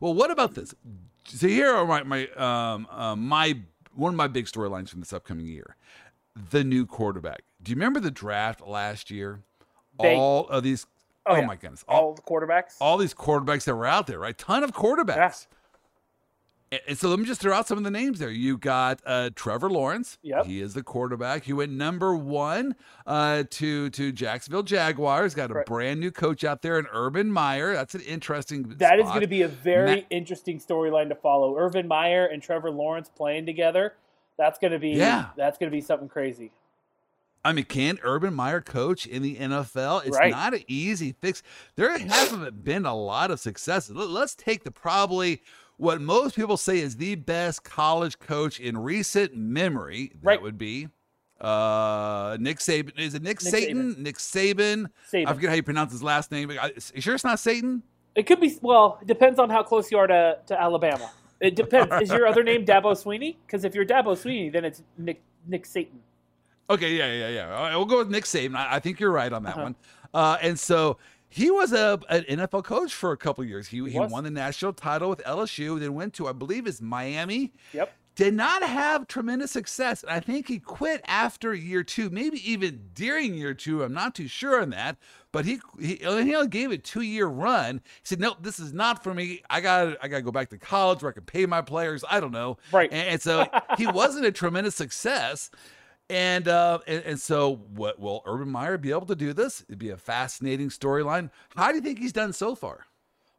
Well what about this? So here are my my um uh, my one of my big storylines from this upcoming year the new quarterback. Do you remember the draft last year? They, all of these. Oh, oh yeah. my goodness! All, all, the quarterbacks. All these quarterbacks that were out there, right? Ton of quarterbacks. Yeah. And so let me just throw out some of the names there. You got uh, Trevor Lawrence. Yep. He is the quarterback. He went number one uh, to to Jacksonville Jaguars. Got a right. brand new coach out there in Urban Meyer. That's an interesting. That spot. is going to be a very interesting storyline to follow. Urban Meyer and Trevor Lawrence playing together. That's going to be yeah. That's going to be something crazy. I mean, can Urban Meyer coach in the NFL? It's right. not an easy fix. There hasn't been a lot of successes. Let's take the probably what most people say is the best college coach in recent memory. That right. would be uh, Nick Saban. Is it Nick, Nick Saban? Saban? Nick Saban. Saban. I forget how you pronounce his last name. You sure it's not Satan? It could be. Well, it depends on how close you are to, to Alabama. It depends. Is your other name Dabo Swinney? Because if you're Dabo Swinney, then it's Nick Nick Satan. Okay, yeah, yeah, yeah. Right, we'll go with Nick Saban. I, I think you're right on that uh-huh. one. Uh, and so he was a an NFL coach for a couple years. He, he, won the national title with LSU, then went to I believe is Miami. Yep. Did not have tremendous success. I think he quit after year two, maybe even during year two. I'm not too sure on that. But he he, he only gave it two year run. He said, "No, this is not for me. I got I got to go back to college where I can pay my players. I don't know." Right. And, and so he wasn't a tremendous success. And, uh, and and so, what will Urban Meyer be able to do this? It'd be a fascinating storyline. How do you think he's done so far?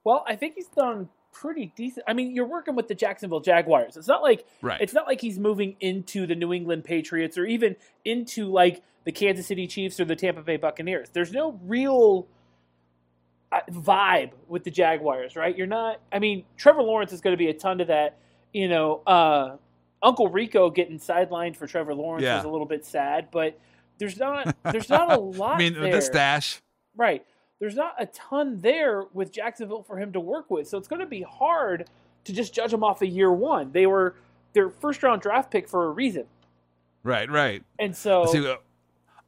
Well, I think he's done pretty decent. I mean, you're working with the Jacksonville Jaguars. It's not like right. it's not like he's moving into the New England Patriots or even into like the Kansas City Chiefs or the Tampa Bay Buccaneers. There's no real uh, vibe with the Jaguars, right? You're not. I mean, Trevor Lawrence is going to be a ton to that. You know, uh, Uncle Rico getting sidelined for Trevor Lawrence yeah. was a little bit sad, but there's not there's not a lot. I mean, there. the stash, right? There's not a ton there with Jacksonville for him to work with, so it's going to be hard to just judge them off of year one. They were their first round draft pick for a reason. Right, right. And so, See, uh,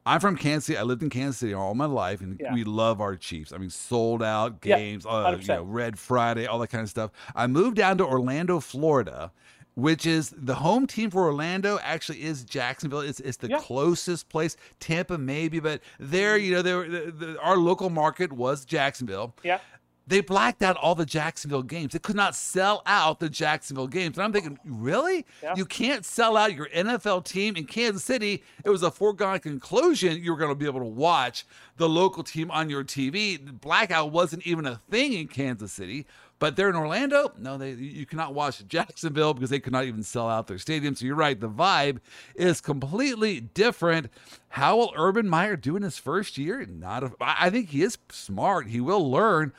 I'm from Kansas City. I lived in Kansas City all my life, and yeah. we love our Chiefs. I mean, sold out games, yeah, uh, you know, Red Friday, all that kind of stuff. I moved down to Orlando, Florida, which is the home team for Orlando actually is Jacksonville. It's, it's the yeah. closest place. Tampa maybe, but there, you know, there the, the, our local market was Jacksonville. Yeah. They blacked out all the Jacksonville games. They could not sell out the Jacksonville games. And I'm thinking, really? Yeah. You can't sell out your NFL team in Kansas City. It was a foregone conclusion you were going to be able to watch the local team on your TV. Blackout wasn't even a thing in Kansas City. But they're in Orlando. No, they you cannot watch Jacksonville because they could not even sell out their stadium. So you're right, the vibe is completely different. How will Urban Meyer do in his first year? Not a, I think he is smart. He will learn,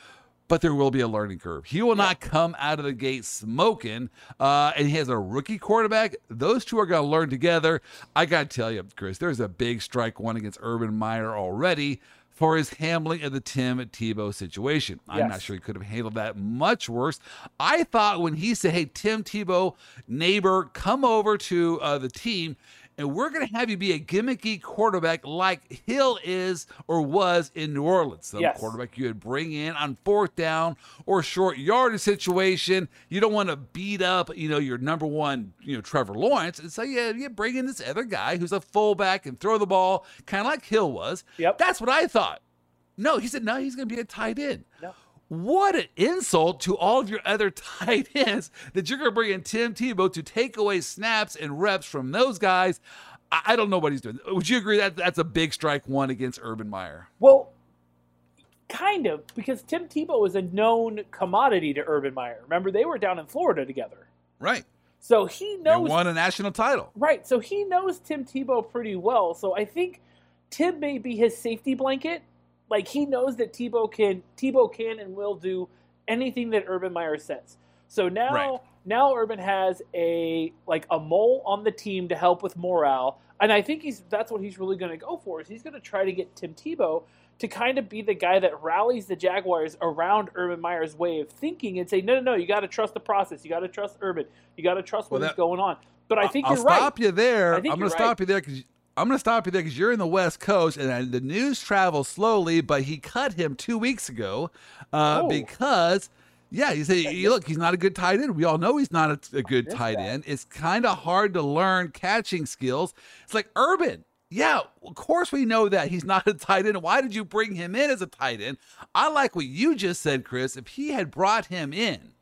but there will be a learning curve. He will not come out of the gate smoking. Uh, and he has a rookie quarterback. Those two are going to learn together. I got to tell you, Chris, there's a big strike one against Urban Meyer already for his handling of the Tim Tebow situation. I'm yes. not sure he could have handled that much worse. I thought when he said, "Hey, Tim Tebow, neighbor, come over to uh, the team," and we're going to have you be a gimmicky quarterback like Hill is or was in New Orleans. Some Yes. quarterback you would bring in on fourth down or short yardage situation. You don't want to beat up, you know, your number one, you know, Trevor Lawrence. And so yeah, you bring in this other guy who's a fullback and throw the ball, kind of like Hill was. Yep. That's what I thought. No, he said no. He's going to be a tight end. No. What an insult to all of your other tight ends that you're going to bring in Tim Tebow to take away snaps and reps from those guys. I, don't know what he's doing. Would you agree that that's a big strike one against Urban Meyer? Well, kind of, because Tim Tebow is a known commodity to Urban Meyer. Remember, they were down in Florida together. Right. So he They knows won a national title. Right. So he knows Tim Tebow pretty well. So I think Tim may be his safety blanket. Like he knows that Tebow can Tebow can and will do anything that Urban Meyer says. So now Right. now Urban has a like a mole on the team to help with morale. And I think he's that's what he's really going to go for. Is he's going to try to get Tim Tebow to kind of be the guy that rallies the Jaguars around Urban Meyer's way of thinking and say, no, no, no, you got to trust the process. You got to trust Urban. You got to trust Well, what that- is going on. But I think I'll you're right. stop you there. I'm going you're to stop you there because I'm going to stop you there because you're in the West Coast and the news travels slowly. But he cut him two weeks ago uh, Oh. because. Yeah, you say, you look, he's not a good tight end. We all know he's not a, a good tight end. It's kind of hard to learn catching skills. It's like Urban. Yeah, of course we know that he's not a tight end. Why did you bring him in as a tight end? I like what you just said, Chris. If he had brought him in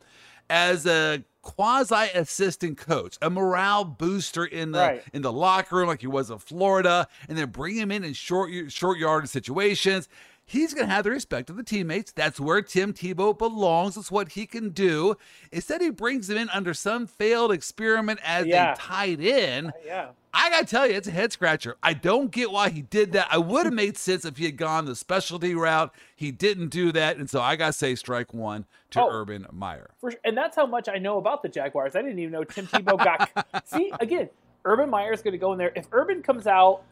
as a quasi assistant coach, a morale booster in the Right. in the locker room like he was in Florida, and then bring him in in short short yardage situations. He's going to have the respect of the teammates. That's where Tim Tebow belongs. That's what he can do. Instead, he brings him in under some failed experiment as Yeah. a tight end. Uh, yeah. I gotta tell you, it's a head scratcher. I don't get why he did that. I would have made sense if he had gone the specialty route. He didn't do that, and so I gotta say strike one to Oh. Urban Meyer. For, sure. and that's how much I know about the Jaguars. I didn't even know Tim Tebow got. See, again, Urban Meyer is going to go in there. If Urban comes out,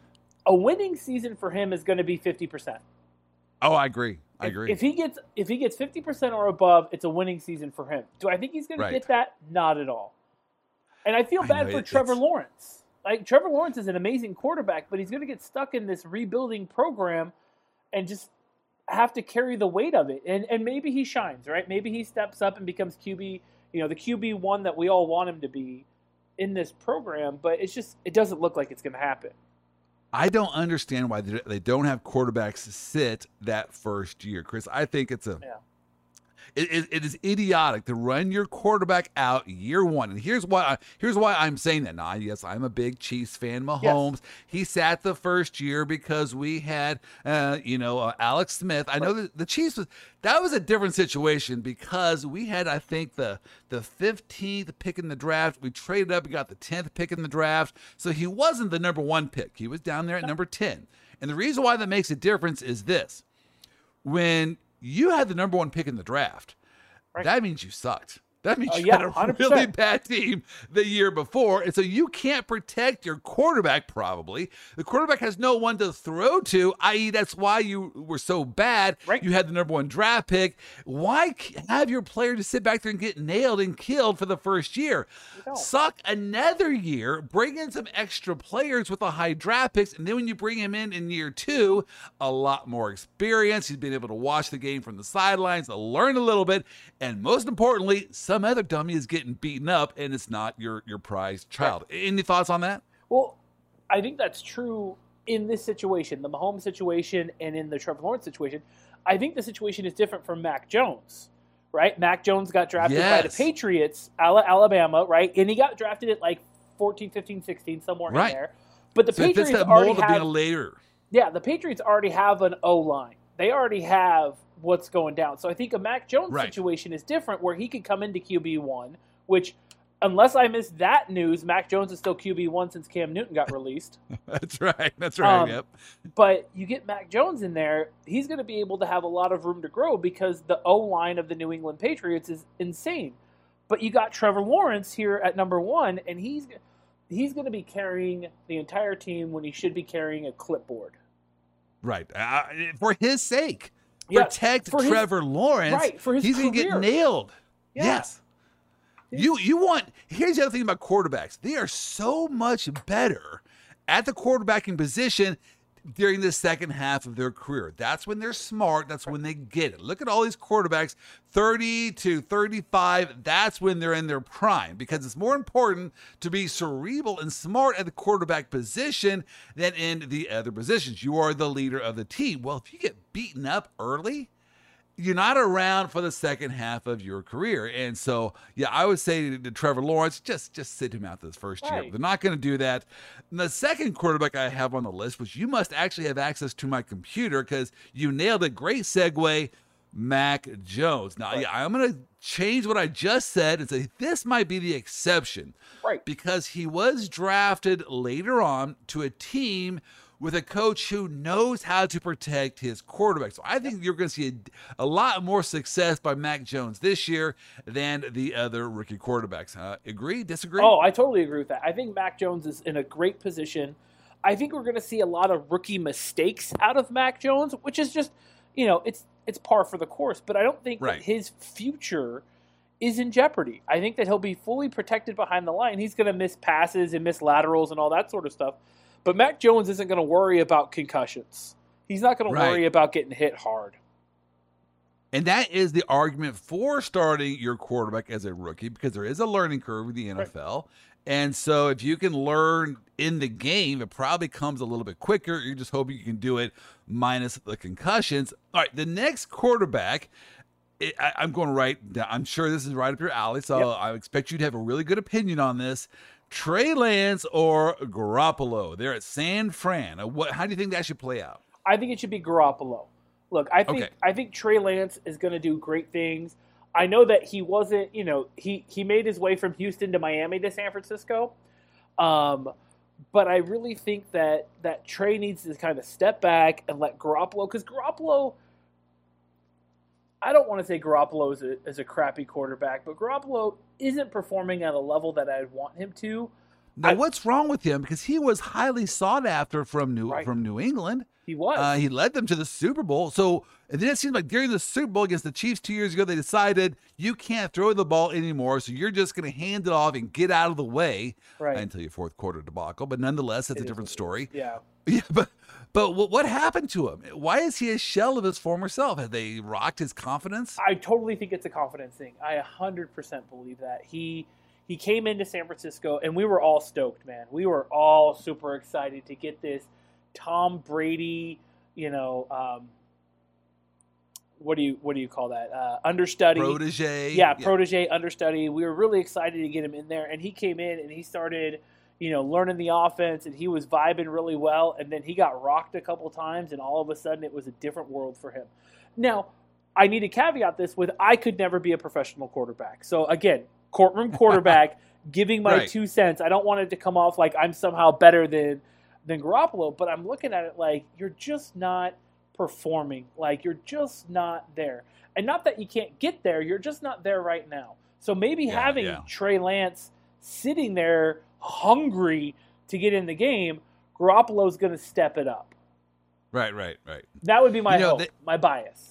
a winning season for him is going to be fifty percent. Oh, I agree. I If- agree. If he gets if he gets fifty percent or above, it's a winning season for him. Do I think he's going Right. to get that? Not at all. And I feel I bad know, for it- Trevor it's- Lawrence. Like Trevor Lawrence is an amazing quarterback, but he's going to get stuck in this rebuilding program and just have to carry the weight of it. And and maybe he shines, right? Maybe he steps up and becomes QB, you know, the QB one that we all want him to be in this program. But it's just it doesn't look like it's going to happen. I don't understand why they don't have quarterbacks sit that first year, Chris. I think it's a Yeah. It, it, it is idiotic to run your quarterback out year one. And here's why I, here's why I'm saying that. Now, yes, I'm a big Chiefs fan. Mahomes, he sat the first year because we had, uh, you know, uh, Alex Smith. I know that the Chiefs was that was a different situation because we had, I think, the the 15th pick in the draft. We traded up, we got the 10th pick in the draft. So he wasn't the number one pick. He was down there at number 10. And the reason why that makes a difference is this when you had the number one pick in the draft, Right. that means you sucked. That means Oh, you yeah, had a 100%. really bad team the year before. And so you can't protect your quarterback, probably. The quarterback has no one to throw to, i.e., that's why you were so bad. Right. You had the number one draft pick. Why have your player to sit back there and get nailed and killed for the first year? Suck another year, bring in some extra players with the high draft picks, and then when you bring him in in year two, a lot more experience. He's been able to watch the game from the sidelines, learn a little bit, and most importantly, some other dummy is getting beaten up, and it's not your your prized child. Any thoughts on that? Well, I think that's true in this situation, the Mahomes situation, and in the Trevor Lawrence situation. I think the situation is different from Mac Jones, right? Mac Jones got drafted by the Yes. Patriots, Ala- Alabama, right? And he got drafted at like 14, 15, 16, somewhere Right. in there. But the So Patriots already mold of being have later. yeah, the Patriots already have an O line. They already have what's going down. So I think a Mac Jones Right. situation is different where he could come into QB one, which unless I missed that news, Mac Jones is still QB one since Cam Newton got released. That's right. That's right. Um, yep. but you get Mac Jones in there, he's going to be able to have a lot of room to grow because the O line of the New England Patriots is insane. But you got Trevor Lawrence here at number one, and he's he's going to be carrying the entire team when he should be carrying a clipboard. Right. Uh, for his sake. Yeah, Protect for his- Trevor Lawrence. right, for his He's going to get nailed. Yeah. Yes. You you want here's the other thing about quarterbacks. They are so much better at the quarterbacking position during the second half of their career. That's when they're smart. That's when they get it. Look at all these quarterbacks, 30 to 35. That's when they're in their prime because it's more important to be cerebral and smart at the quarterback position than in the other positions. You are the leader of the team. Well, if you get beaten up early, you're not around for the second half of your career. And so, yeah, I would say to, to Trevor Lawrence, just just sit him out this first year. Right. They're not going to do that. And the second quarterback I have on the list, which you must actually have access to my computer because you nailed a Great segue. Mac Jones. Now, Right. yeah, I'm going to change what I just said and say this might be the exception Right. because he was drafted later on to a team with a coach who knows how to protect his quarterback. So I think you're going to see a, a lot more success by Mac Jones this year than the other rookie quarterbacks. Uh, agree? Disagree? Oh, I totally agree with that. I think Mac Jones is in a great position. I think we're going to see a lot of rookie mistakes out of Mac Jones, which is just, you know, it's it's par for the course. But I don't think Right. his future is in jeopardy. I think that he'll be fully protected behind the line. He's going to miss passes and miss laterals and all that sort of stuff. But Mac Jones isn't going to worry about concussions. He's not going to worry about getting hit hard. And that is the argument for starting your quarterback as a rookie because there is a learning curve in the NFL. And so if you can learn in the game, it probably comes a little bit quicker. You're just hoping you can do it minus the concussions. All right, the next quarterback, it, I, I'm going right down. I'm sure this is right up your alley. So Yep. I expect you to have a really good opinion on this. Trey Lance or Garoppolo? They're at San Fran. Uh, What? How do you think that should play out? I think it should be Garoppolo. Look, I think Okay. I think Trey Lance is going to do great things. I know that he wasn't, you know, he he made his way from Houston to Miami to San Francisco. Um, but I really think that that Trey needs to kind of step back and let Garoppolo because Garoppolo I don't want to say Garoppolo is a, is a crappy quarterback, but Garoppolo isn't performing at a level that I'd want him to. Now, I- what's wrong with him? Because he was highly sought after from New Right. from New England. He was. Uh, he led them to the Super Bowl. So and then it seems like during the Super Bowl against the Chiefs two years ago, they decided you can't throw the ball anymore, so you're just going to hand it off and get out of the way right. until your fourth quarter debacle. But nonetheless, it's It a different story. Yeah. Yeah, but but what, what happened to him? Why is he a shell of his former self? Have they rocked his confidence? I totally think it's a confidence thing. I 100% believe that. He he came into San Francisco and we were all stoked, man. We were all super excited to get this Tom Brady, you know, um, what do you what do you call that? Uh, understudy. Protege. yeah, protege, understudy. We were really excited to get him in there and he came in and he started you know, learning the offense, and he was vibing really well. And then he got rocked a couple times, and all of a sudden, it was a different world for him. Now, I need to caveat this with I could never be a professional quarterback. So again, courtroom quarterback, giving my Right. two cents. I don't want it to come off like I'm somehow better than than Garoppolo, but I'm looking at it like you're just not performing. Like you're just not there. And not that you can't get there, you're just not there right now. So maybe Yeah, having yeah. Trey Lance sitting there hungry to get in the game, Garoppolo's going to step it up. Right, right, right. That would be my You know, hope, they- my bias.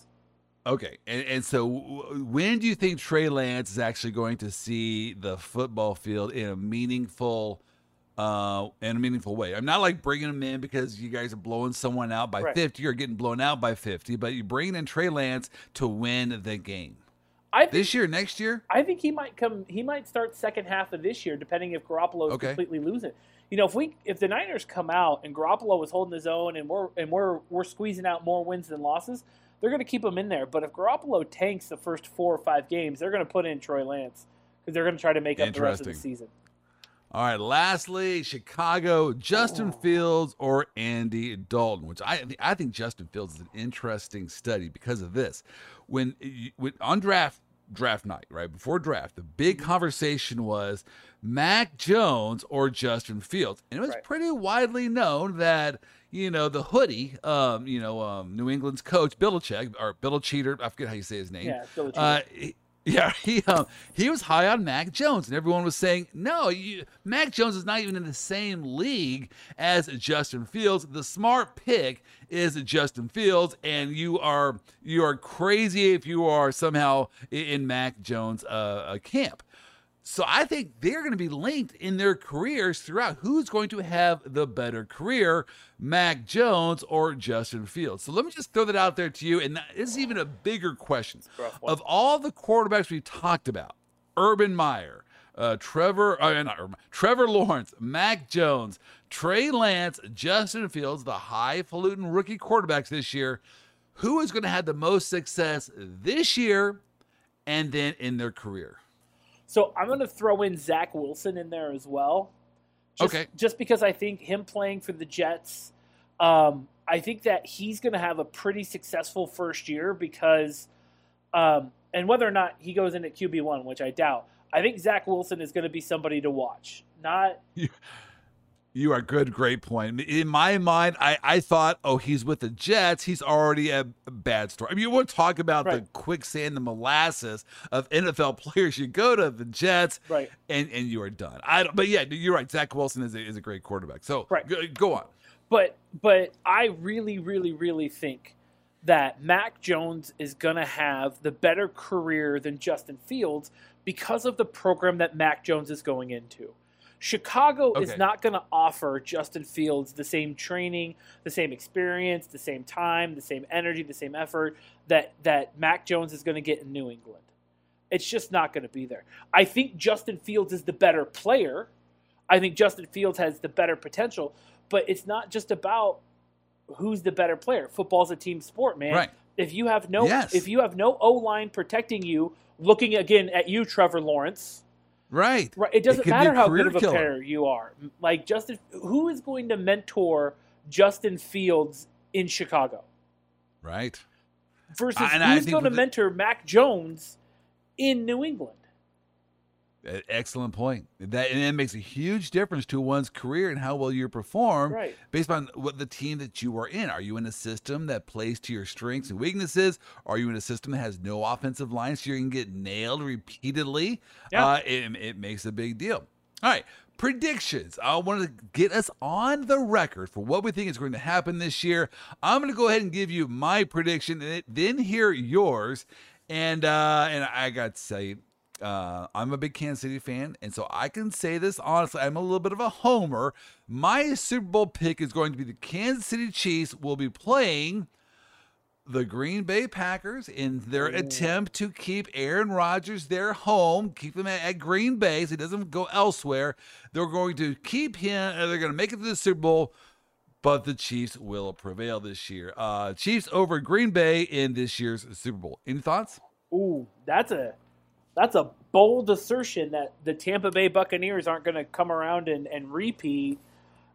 Okay, and, and so w- when do you think Trey Lance is actually going to see the football field in a meaningful, uh, in a meaningful way? I'm not like bringing him in because you guys are blowing someone out by Right. 50 or getting blown out by 50, but you bring in Trey Lance to win the game I think this year, next year. I think he might come. He might start second half of this year, depending if Garoppolo is Okay. completely losing. You know, if we if the Niners come out and Garoppolo is holding his own and we're and we're we're squeezing out more wins than losses, they're going to keep him in there. But if Garoppolo tanks the first four or five games, they're going to put in Troy Lance because they're going to try to make up the rest of the season. All right. Lastly, Chicago, Justin Oh. Fields or Andy Dalton, which I I think Justin Fields is an interesting study because of this. When, when on draft draft night, right before draft, the big Mm-hmm. conversation was Mac Jones or Justin Fields, and it was Right. pretty widely known that. You know the hoodie, um, you know um, New England's coach Bill Belichick or Belichick, I forget how you say his name. Yeah. Uh, he- yeah, he um, he was high on Mac Jones, and everyone was saying, "No, you, Mac Jones is not even in the same league as Justin Fields. The smart pick is Justin Fields, and you are you are crazy if you are somehow in Mac Jones' uh, uh, camp." So I think they're going to be linked in their careers throughout. Who's going to have the better career, Mac Jones or Justin Fields? So let me just throw that out there to you. And this is even a bigger question. Of all the quarterbacks we've talked about, Urban Meyer, uh, Trevor, uh, not Urban, Trevor Lawrence, Mac Jones, Trey Lance, Justin Fields, the highfalutin rookie quarterbacks this year, who is going to have the most success this year and then in their career? So I'm going to throw in Zach Wilson in there as well. Just, okay. Just because I think him playing for the Jets, um, I think that he's going to have a pretty successful first year because, um, and whether or not he goes in at QB one, which I doubt, I think Zach Wilson is going to be somebody to watch. Not You are good. Great point. In my mind, I, I thought, oh, he's with the Jets. He's already a, bad story. I mean, you want to talk about right. the quicksand, the molasses of NFL players. You go to the Jets, right. and, and you are done. I don't, but yeah, you're right. Zach Wilson is a, is a great quarterback. So right. go, go on. But but I really, really, really think that Mac Jones is going to have the better career than Justin Fields because of the program that Mac Jones is going into. Chicago okay. is not going to offer Justin Fields the same training, the same experience, the same time, the same energy, the same effort that that Mac Jones is going to get in New England. It's just not going to be there. I think Justin Fields is the better player. I think Justin Fields has the better potential, but it's not just about who's the better player. Football's a team sport, man. Right. If you have no yes. if you have no O line protecting you, looking again at you, Trevor Lawrence, Right. Right. It doesn't it matter how good of a killer. player you are. Like Justin, who is going to mentor Justin Fields in Chicago? Right. Versus who's going to mentor Mac Jones in New England? Excellent point. That and it makes a huge difference to one's career and how well you perform right. based on what the team that you are in. Are you in a system that plays to your strengths and weaknesses? Are you in a system that has no offensive line so you can get nailed repeatedly? Yeah. Uh, it, it makes a big deal. All right, predictions. I want to get us on the record for what we think is going to happen this year. I'm going to go ahead and give you my prediction and then hear yours. And uh, and I got to say, uh, I'm a big Kansas City fan, and so I can say this honestly. I'm a little bit of a homer. My Super Bowl pick is going to be the Kansas City Chiefs will be playing the Green Bay Packers in their Ooh. attempt to keep Aaron Rodgers their home, keep him at, at, Green Bay so he doesn't go elsewhere. They're going to keep him, and they're going to make it to the Super Bowl, but the Chiefs will prevail this year. Uh, Chiefs over Green Bay in this year's Super Bowl. Any thoughts? Ooh, that's a that's a bold assertion that the Tampa Bay Buccaneers aren't going to come around and, and repeat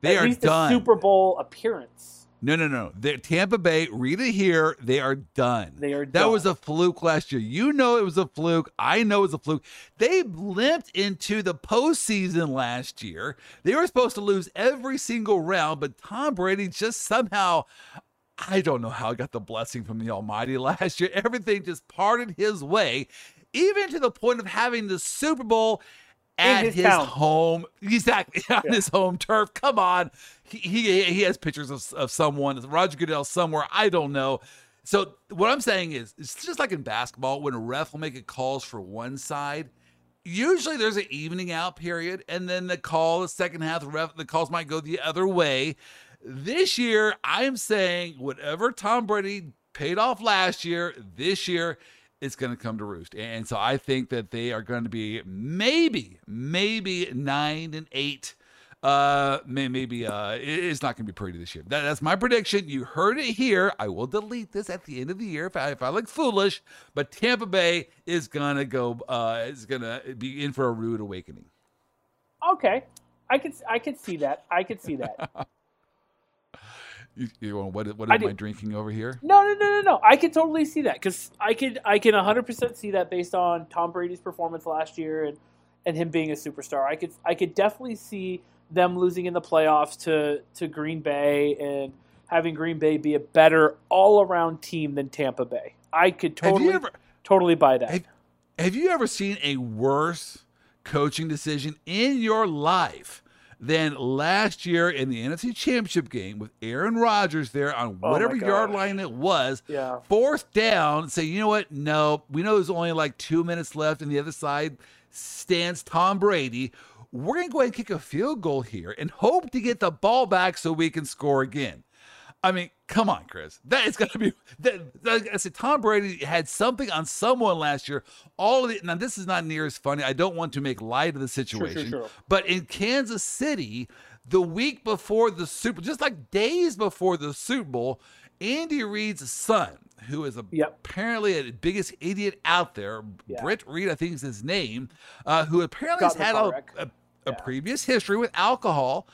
they at are least done. a Super Bowl appearance. No, no, no. The Tampa Bay, read it here. They are done. They are That done. was a fluke last year. You know it was a fluke. I know it was a fluke. They limped into the postseason last year. They were supposed to lose every single round, but Tom Brady just somehow, I don't know how, he got the blessing from the Almighty last year. Everything just parted his way even to the point of having the Super Bowl at his, his home, exactly on yeah. his home turf. Come on, he he, he has pictures of, of someone, Roger Goodell somewhere. I don't know. So what I'm saying is, it's just like in basketball when a ref will make a calls for one side. Usually there's an evening out period, and then the call, the second half, the ref, the calls might go the other way. This year, I'm saying whatever Tom Brady paid off last year, this year it's going to come to roost. And so I think that they are going to be maybe, maybe nine and eight. Uh, may maybe uh, it's not going to be pretty this year. That, that's my prediction. You heard it here. I will delete this at the end of the year if I, if I look foolish. But Tampa Bay is gonna go. Uh, is gonna be in for a rude awakening. Okay, I could I could see that. I could see that. You, you what, what am I, I drinking over here? No, no, no, no, no. I can totally see that because I could, I can 100% see that based on Tom Brady's performance last year and and him being a superstar. I could, I could definitely see them losing in the playoffs to to Green Bay and having Green Bay be a better all around team than Tampa Bay. I could totally, ever, totally buy that. Have, have you ever seen a worse coaching decision in your life? Than last year in the NFC Championship game with Aaron Rodgers there on oh whatever yard line it was. Yeah. Fourth down, say, you know what? No, we know there's only like two minutes left, and the other side stands Tom Brady. We're going to go ahead and kick a field goal here and hope to get the ball back so we can score again. I mean, come on, Chris. That is going to be. That, that, I said Tom Brady had something on someone last year. All of it. Now, this is not near as funny. I don't want to make light of the situation. Sure, sure, sure. But in Kansas City, the week before the Super, just like days before the Super Bowl, Andy Reid's son, who is a, yep. apparently the biggest idiot out there, yeah. Britt Reid, I think is his name, uh, who apparently Got has had a, a, a yeah. previous history with alcohol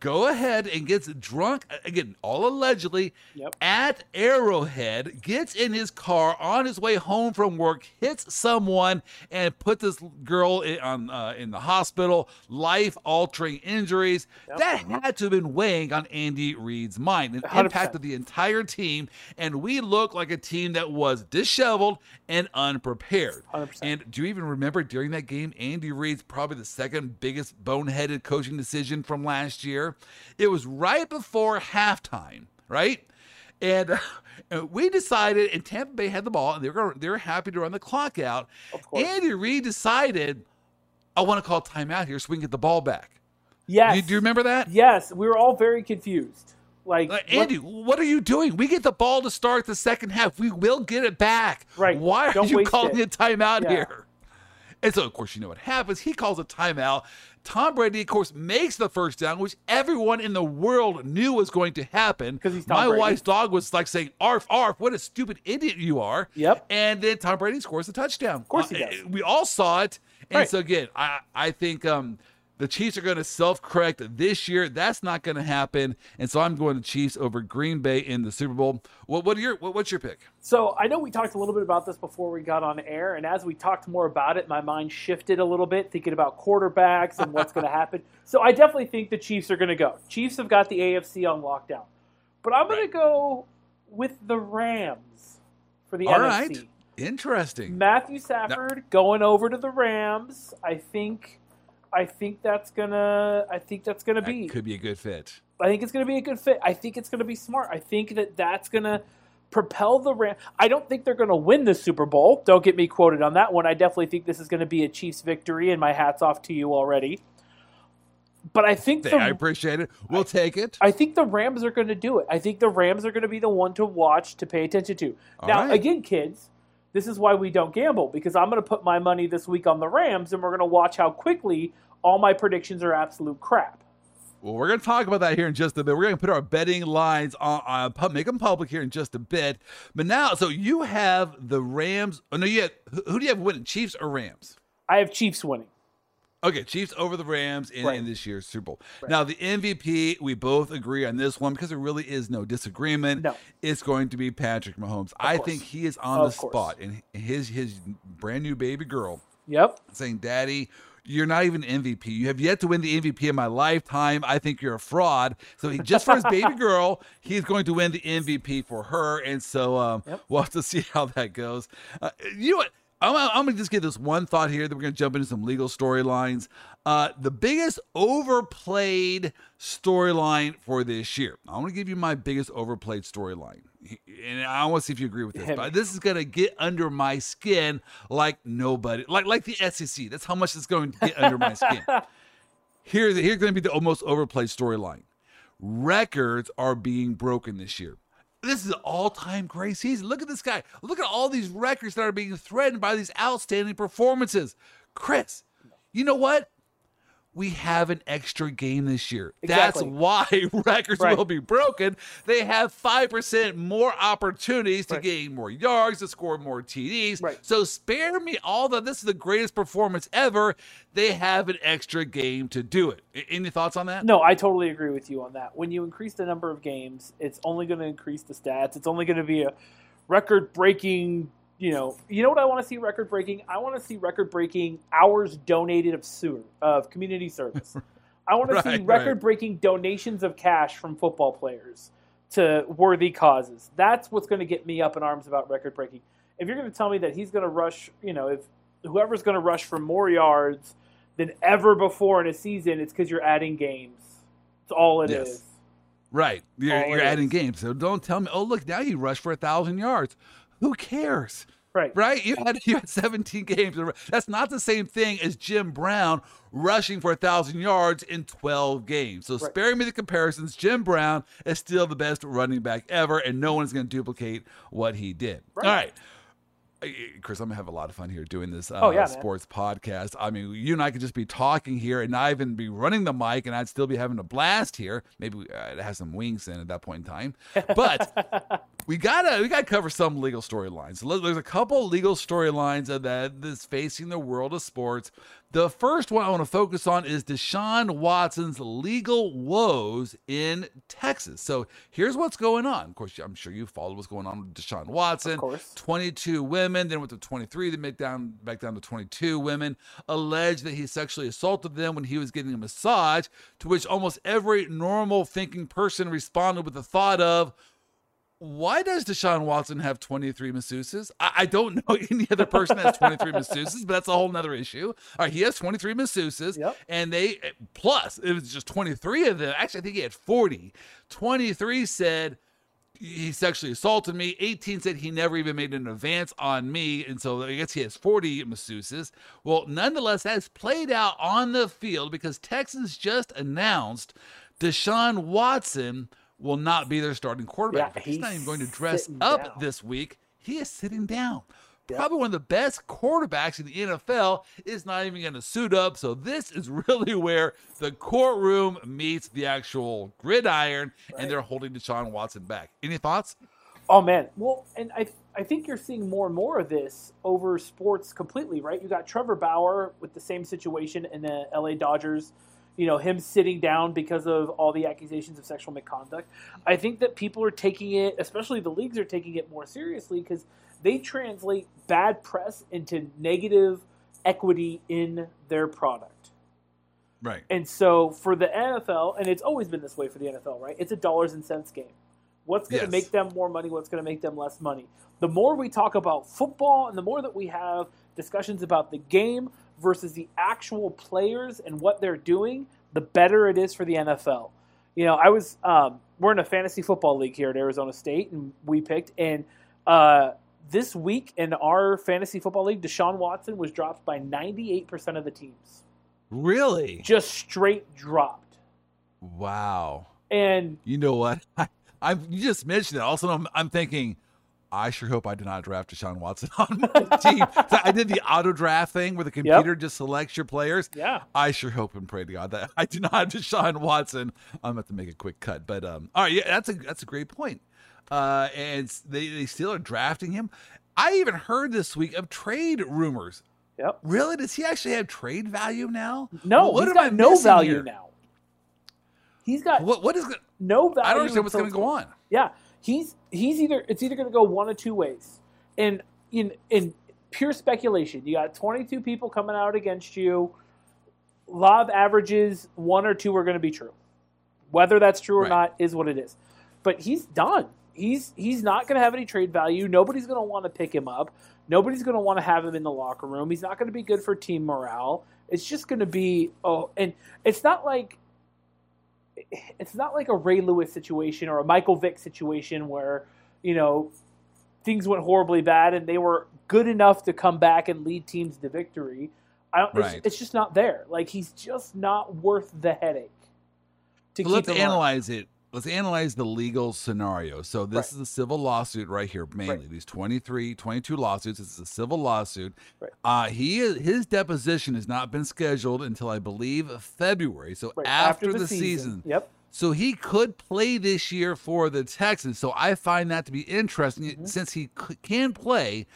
go ahead and gets drunk again, all allegedly yep. at Arrowhead, gets in his car on his way home from work, hits someone, and put this girl in, on, uh, in the hospital, life altering injuries. Yep. That had to have been weighing on Andy Reid's mind and 100%. impacted the entire team. And we look like a team that was disheveled and unprepared. 100%. And do you even remember during that game, Andy Reid's probably the second biggest boneheaded coaching decision from last year? It was right before halftime, right? And, and we decided, and Tampa Bay had the ball, and they were they were happy to run the clock out. Andy Reid decided, I want to call timeout here so we can get the ball back. Yes. You, do you remember that? Yes. We were all very confused. Like, uh, Andy, what, what, are you doing? We get the ball to start the second half. We will get it back. Right. Why are Don't you calling it. a timeout yeah. here? And so, of course, you know what happens. He calls a timeout. Tom Brady, of course, makes the first down, which everyone in the world knew was going to happen. Because he's Tom My Brady. wife's dog was like saying, "Arf, arf! What a stupid idiot you are!" Yep. And then Tom Brady scores a touchdown. Of course he uh, does. We all saw it, and right. so again, I I think um, the Chiefs are going to self correct this year. That's not going to happen, and so I'm going to Chiefs over Green Bay in the Super Bowl. What, what are your what, what's your pick? So I know we talked a little bit about this before we got on air, and as we talked more about it, my mind shifted a little bit, thinking about quarterbacks and what's going to happen. So I definitely think the Chiefs are going to go. Chiefs have got the AFC on lockdown, but I'm going right. to go with the Rams for the All NFC. Right. Interesting. Matthew Stafford going over to the Rams. I think I think that's gonna. I think that's gonna that be could be a good fit. I think it's gonna be a good fit. I think it's gonna be smart. I think that that's gonna propel the Rams. I don't think they're gonna win the Super Bowl. Don't get me quoted on that one. I definitely think this is gonna be a Chiefs victory, and my hats off to you already. But I think the, I appreciate it. We'll I, take it. I think the Rams are going to do it. I think the Rams are going to be the one to watch to pay attention to. All now, right. again, kids, this is why we don't gamble because I'm going to put my money this week on the Rams and we're going to watch how quickly all my predictions are absolute crap. Well, we're going to talk about that here in just a bit. We're going to put our betting lines on, uh, make them public here in just a bit. But now, so you have the Rams. Oh no, you have, who do you have winning, Chiefs or Rams? I have Chiefs winning. Okay, Chiefs over the Rams in, right. in this year's Super Bowl. Right. Now, the MVP, we both agree on this one because there really is no disagreement. No. It's going to be Patrick Mahomes. Of I course. think he is on of the spot, and his his brand new baby girl. Yep. Saying, "Daddy, you're not even MVP. You have yet to win the MVP in my lifetime. I think you're a fraud." So he, just for his baby girl, he's going to win the MVP for her, and so um, yep. we'll have to see how that goes. Uh, you know what? I'm, I'm going to just give this one thought here that we're going to jump into some legal storylines. Uh, the biggest overplayed storyline for this year. I want to give you my biggest overplayed storyline. And I want to see if you agree with this. But this is going to get under my skin like nobody, like like the SEC. That's how much it's going to get under my skin. Here's, here's going to be the most overplayed storyline. Records are being broken this year. This is an all-time great season. Look at this guy. Look at all these records that are being threatened by these outstanding performances. Chris, you know what? We have an extra game this year. Exactly. That's why records right. will be broken. They have 5% more opportunities to right. gain more yards, to score more TDs. Right. So spare me all that this is the greatest performance ever. They have an extra game to do it. Any thoughts on that? No, I totally agree with you on that. When you increase the number of games, it's only going to increase the stats. It's only going to be a record breaking you know, you know what I want to see record breaking? I want to see record breaking hours donated of sewer of community service. I want to right, see record breaking right. donations of cash from football players to worthy causes. That's what's going to get me up in arms about record breaking. If you're going to tell me that he's going to rush, you know, if whoever's going to rush for more yards than ever before in a season, it's because you're adding games. It's all it yes. is. Right. You're, you're adding is. games. So don't tell me, oh, look, now you rush for a thousand yards. Who cares? Right. Right? You had you had 17 games. That's not the same thing as Jim Brown rushing for a thousand yards in 12 games. So right. sparing me the comparisons, Jim Brown is still the best running back ever, and no one's going to duplicate what he did. Right. All right. Chris, I'm gonna have a lot of fun here doing this uh, oh, yeah, sports man. podcast. I mean, you and I could just be talking here, and I even be running the mic, and I'd still be having a blast here. Maybe uh, it has some wings in at that point in time, but we gotta we gotta cover some legal storylines. There's a couple legal storylines that is facing the world of sports the first one I want to focus on is Deshaun Watson's legal woes in Texas. So here's what's going on. Of course, I'm sure you followed what's going on with Deshaun Watson. Of course. 22 women, then went to 23, then back down, back down to 22 women, alleged that he sexually assaulted them when he was getting a massage, to which almost every normal thinking person responded with the thought of, why does Deshaun Watson have 23 masseuses? I, I, don't know any other person that has 23 masseuses, but that's a whole nother issue. All right, he has 23 masseuses, yep. and they, eh, plus, it was just 23 of them. Actually, I think he had 40. 23 said, he sexually assaulted me. 18 said he never even made an advance on me. And so I guess he has 40 masseuses. Well, nonetheless, that has played out on the field because Texans just announced Deshaun Watson will not be their starting quarterback. Yeah, he's, he's, not even going to dress up down. this week. He is sitting down. Yep. Probably one of the best quarterbacks in the NFL is not even going to suit up. So this is really where the courtroom meets the actual gridiron, right. and they're holding Deshaun Watson back. Any thoughts? Oh man, well, and I I think you're seeing more and more of this over sports completely, right? You got Trevor Bauer with the same situation in the LA Dodgers you know him sitting down because of all the accusations of sexual misconduct. I think that people are taking it, especially the leagues are taking it more seriously because they translate bad press into negative equity in their product. Right. And so for the NFL, and it's always been this way for the NFL, right? It's a dollars and cents game. What's going to yes. make them more money? What's going to make them less money? The more we talk about football and the more that we have discussions about the game, versus the actual players and what they're doing, the better it is for the NFL. You know, I was um, we're in a fantasy football league here at Arizona State, and we picked and uh, this week in our fantasy football league, Deshaun Watson was dropped by 98% of the teams. Really? Just straight dropped. Wow. And you know what? I, I you just mentioned it. Also, I'm, I'm thinking I sure hope I did not draft Deshaun Watson on my team. So I did the auto draft thing where the computer yep. just selects your players. Yeah. I sure hope and pray to God that I do not have Deshaun Watson. I'm going to make a quick cut. But um, all right, yeah, that's a that's a great point. Uh, and they, they still are drafting him. I even heard this week of trade rumors. Yep. Really? Does he actually have trade value now? No, well, he's got no value here? now. He's got what? What is no value? I don't understand what's going to go on. Yeah, he's he's either it's either going to go one of two ways. And in in pure speculation, you got 22 people coming out against you. Law of averages, one or two are going to be true. Whether that's true or right. not is what it is. But he's done. He's he's not going to have any trade value. Nobody's going to want to pick him up. Nobody's going to want to have him in the locker room. He's not going to be good for team morale. It's just going to be oh, and it's not like it's not like a Ray Lewis situation or a Michael Vick situation where you know things went horribly bad and they were good enough to come back and lead teams to victory. I don't, right. it's, it's, just not there. Like he's just not worth the headache. To so let's analyze it. Let's analyze the legal scenario. So this right. is a civil lawsuit right here, mainly right. these 23, 22 lawsuits. This is a civil lawsuit. Right. Uh, he his deposition has not been scheduled until I believe February. So after, after, the, the season. season. Yep. So he could play this year for the Texans. So I find that to be interesting mm-hmm. since he c- can play.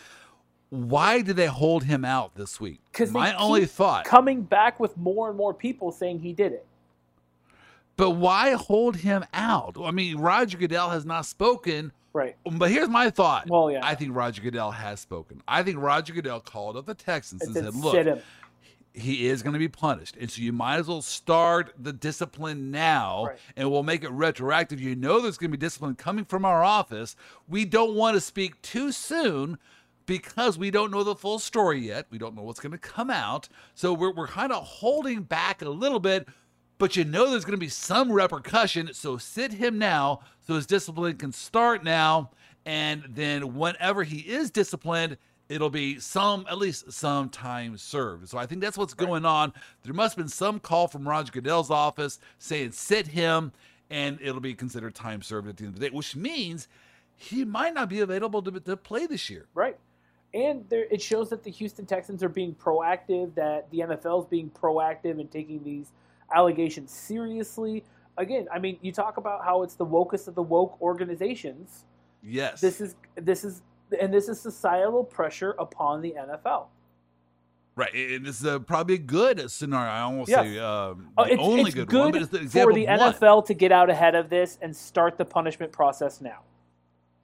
Why did they hold him out this week? Because my only thought coming back with more and more people saying he did it. But why hold him out? I mean, Roger Goodell has not spoken. Right. But here's my thought. Well, yeah. I think Roger Goodell has spoken. I think Roger Goodell called up the Texans and said, "Look, he is going to be punished, and so you might as well start the discipline now, right. and we'll make it retroactive. You know, there's going to be discipline coming from our office. We don't want to speak too soon." Because we don't know the full story yet. We don't know what's going to come out. So we're, we're kind of holding back a little bit but you know there's going to be some repercussion. So sit him now so his discipline can start now. And then whenever he is disciplined, it'll be some at least some time served. So I think that's what's going on. There must have been some call from Roger Goodell's office saying sit him, and it'll be considered time served at the end of the day, which means he might not be available to, to play this year. Right. And there, it shows that the Houston Texans are being proactive, that the NFL is being proactive and taking these allegations seriously. Again, I mean, you talk about how it's the wokest of the woke organizations. Yes. This is this is and this is societal pressure upon the NFL. Right, and this is a, probably a good scenario. I almost yes. say um, oh, it's, only it's good, good, one, but it's the for the NFL to get out ahead of this and start the punishment process now.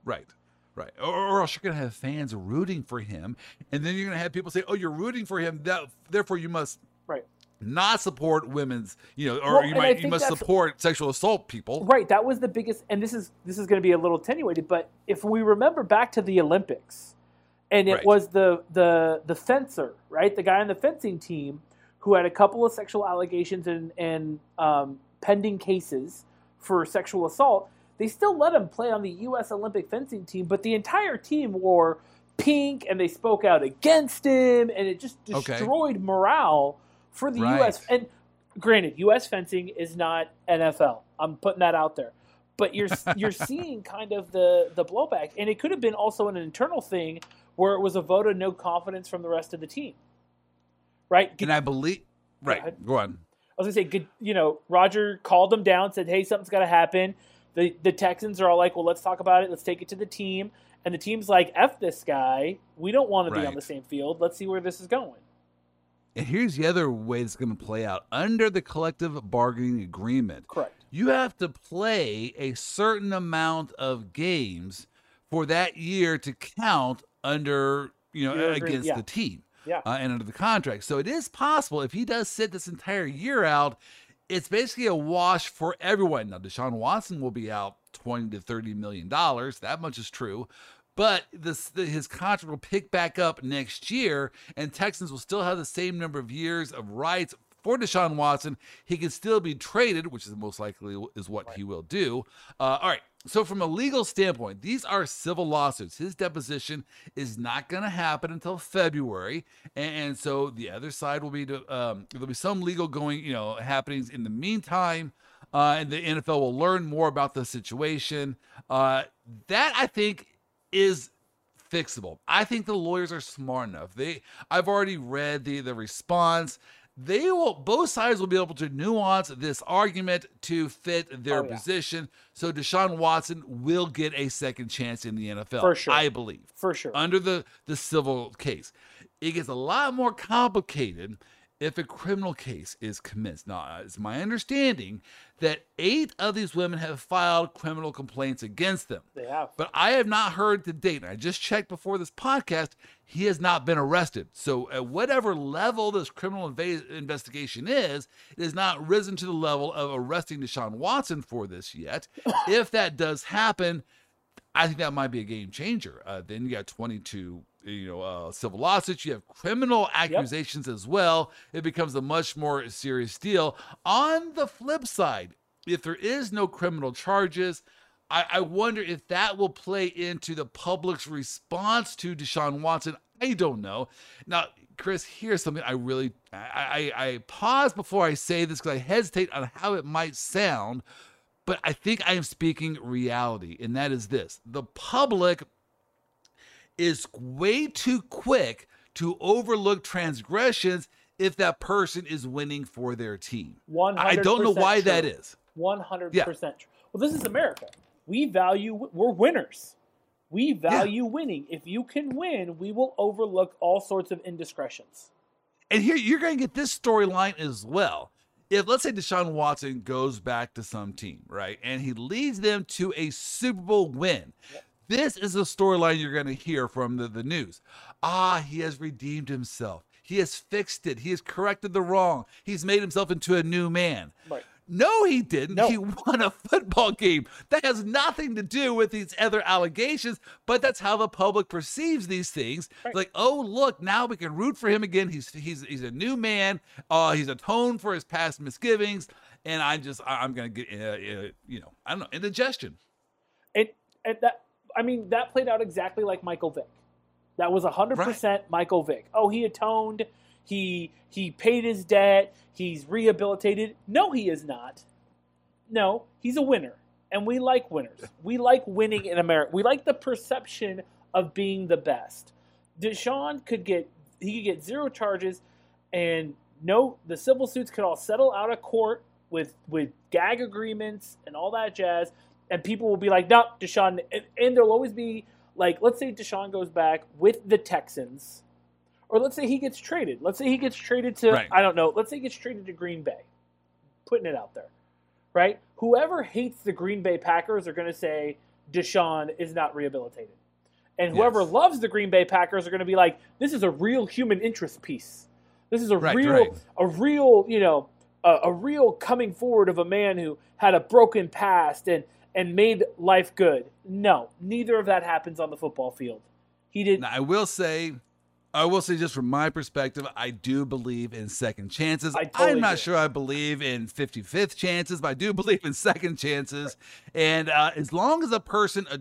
Right. Right. Or, or, else you're going to have fans rooting for him. And then you're going to have people say, oh, you're rooting for him. That, therefore, you must right. Not support women's, you know, or well, you might you must support sexual assault people. Right. That was the biggest. And this is this is going to be a little attenuated. But if we remember back to the Olympics, and it right. was the the the fencer, right, the guy on the fencing team who had a couple of sexual allegations and and um, pending cases for sexual assault they still let him play on the U.S. Olympic fencing team, but the entire team wore pink and they spoke out against him, and it just destroyed okay. morale for the right. U.S. And granted, U.S. fencing is not NFL. I'm putting that out there, but you're you're seeing kind of the the blowback, and it could have been also an internal thing where it was a vote of no confidence from the rest of the team, right? And I believe, right? Go, Go on. I was gonna say, you know, Roger called them down, said, "Hey, something's got to happen." the the Texans are all like, well, let's talk about it. Let's take it to the team. And the team's like, f this guy. We don't want right. to be on the same field. Let's see where this is going. And here's the other way it's going to play out under the collective bargaining agreement. Correct. You have to play a certain amount of games for that year to count under, you know, against yeah. the team. Yeah. Uh, and under the contract. So it is possible if he does sit this entire year out, it's basically a wash for everyone. Now, Deshaun Watson will be out 20 to 30 million dollars. That much is true. But this the, his contract will pick back up next year, and Texans will still have the same number of years of rights for Deshaun Watson. He can still be traded, which is most likely is what right. he will do. Uh, all right. So, from a legal standpoint, these are civil lawsuits. His deposition is not going to happen until February, and, so the other side will be to, um, there'll be some legal going, you know, happenings in the meantime, uh, and the NFL will learn more about the situation. Uh, that I think is fixable. I think the lawyers are smart enough. They, I've already read the the response they will both sides will be able to nuance this argument to fit their oh, yeah. position. So Deshaun Watson will get a second chance in the NFL. For sure. I believe. For sure. Under the, the civil case. It gets a lot more complicated if a criminal case is commenced. Now, it's my understanding that eight of these women have filed criminal complaints against them. They have. But I have not heard to date, and I just checked before this podcast, he has not been arrested. So, at whatever level this criminal inv- investigation is, it has not risen to the level of arresting Deshaun Watson for this yet. if that does happen, I think that might be a game changer. Uh, then you got 22 you know uh, civil lawsuits you have criminal accusations yep. as well. It becomes a much more serious deal. On the flip side if there is no criminal charges I, I wonder if that will play into the public's response to deshaun watson. I don't know. Now chris here's something i really i i, I pause before i say this because i hesitate on how it might sound but I think I am speaking reality, and that is this. The public is way too quick to overlook transgressions if that person is winning for their team. 100 I don't know why true. that is. 100% yeah. true. Well, this is America. We value, we're winners. We value yeah. winning. If you can win, we will overlook all sorts of indiscretions. And here, you're going to get this storyline as well. If, let's say, Deshaun Watson goes back to some team, right, and he leads them to a Super Bowl win, yep. This is the storyline you're going to hear from the, the news. Ah, he has redeemed himself. He has fixed it. He has corrected the wrong. He's made himself into a new man. Right. No, he didn't. No. He won a football game. That has nothing to do with these other allegations, but that's how the public perceives these things. Right. Like, oh, look, now we can root for him again. He's he's he's a new man. Uh, he's atoned for his past misgivings, and I'm just I'm gonna get uh, uh, you know I don't know indigestion. It, it that I mean, that played out exactly like Michael Vick. That was 100% right. Michael Vick. Oh, he atoned. He he paid his debt. He's rehabilitated. No, he is not. No, he's a winner. And we like winners. We like winning in America. We like the perception of being the best. Deshaun could get he could get zero charges and no the civil suits could all settle out of court with with gag agreements and all that jazz and people will be like, no, Deshaun and, and there'll always be like let's say Deshaun goes back with the Texans or let's say he gets traded. Let's say he gets traded to right. I don't know. Let's say he gets traded to Green Bay. Putting it out there, right? Whoever hates the Green Bay Packers are going to say Deshaun is not rehabilitated, and whoever yes. loves the Green Bay Packers are going to be like, this is a real human interest piece. This is a right, real, right. a real, you know, a, a real coming forward of a man who had a broken past and and made life good. No, neither of that happens on the football field. He did. Now, I will say I will say, just from my perspective, I do believe in second chances. Totally I'm not do. sure I believe in 55th chances, but I do believe in second chances. And uh, as long as a person uh,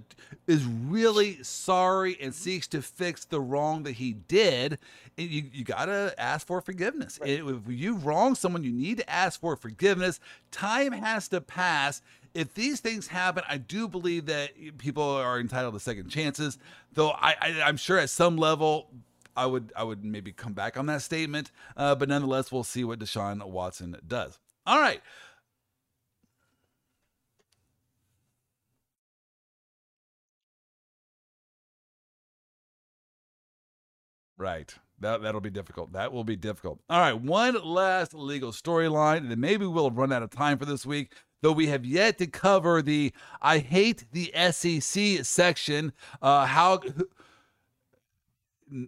is really sorry and seeks to fix the wrong that he did, you, you got to ask for forgiveness. Right. If you wrong someone, you need to ask for forgiveness. Time has to pass if these things happen, I do believe that people are entitled to second chances. Though I, I, am sure at some level I would I would maybe come back on that statement, uh, but nonetheless, we'll see what Deshaun Watson does. All right. Right. That that'll be difficult. That will be difficult. All right, one last legal storyline, and maybe we'll run out of time for this week. Though we have yet to cover the I hate the SEC section. Uh, how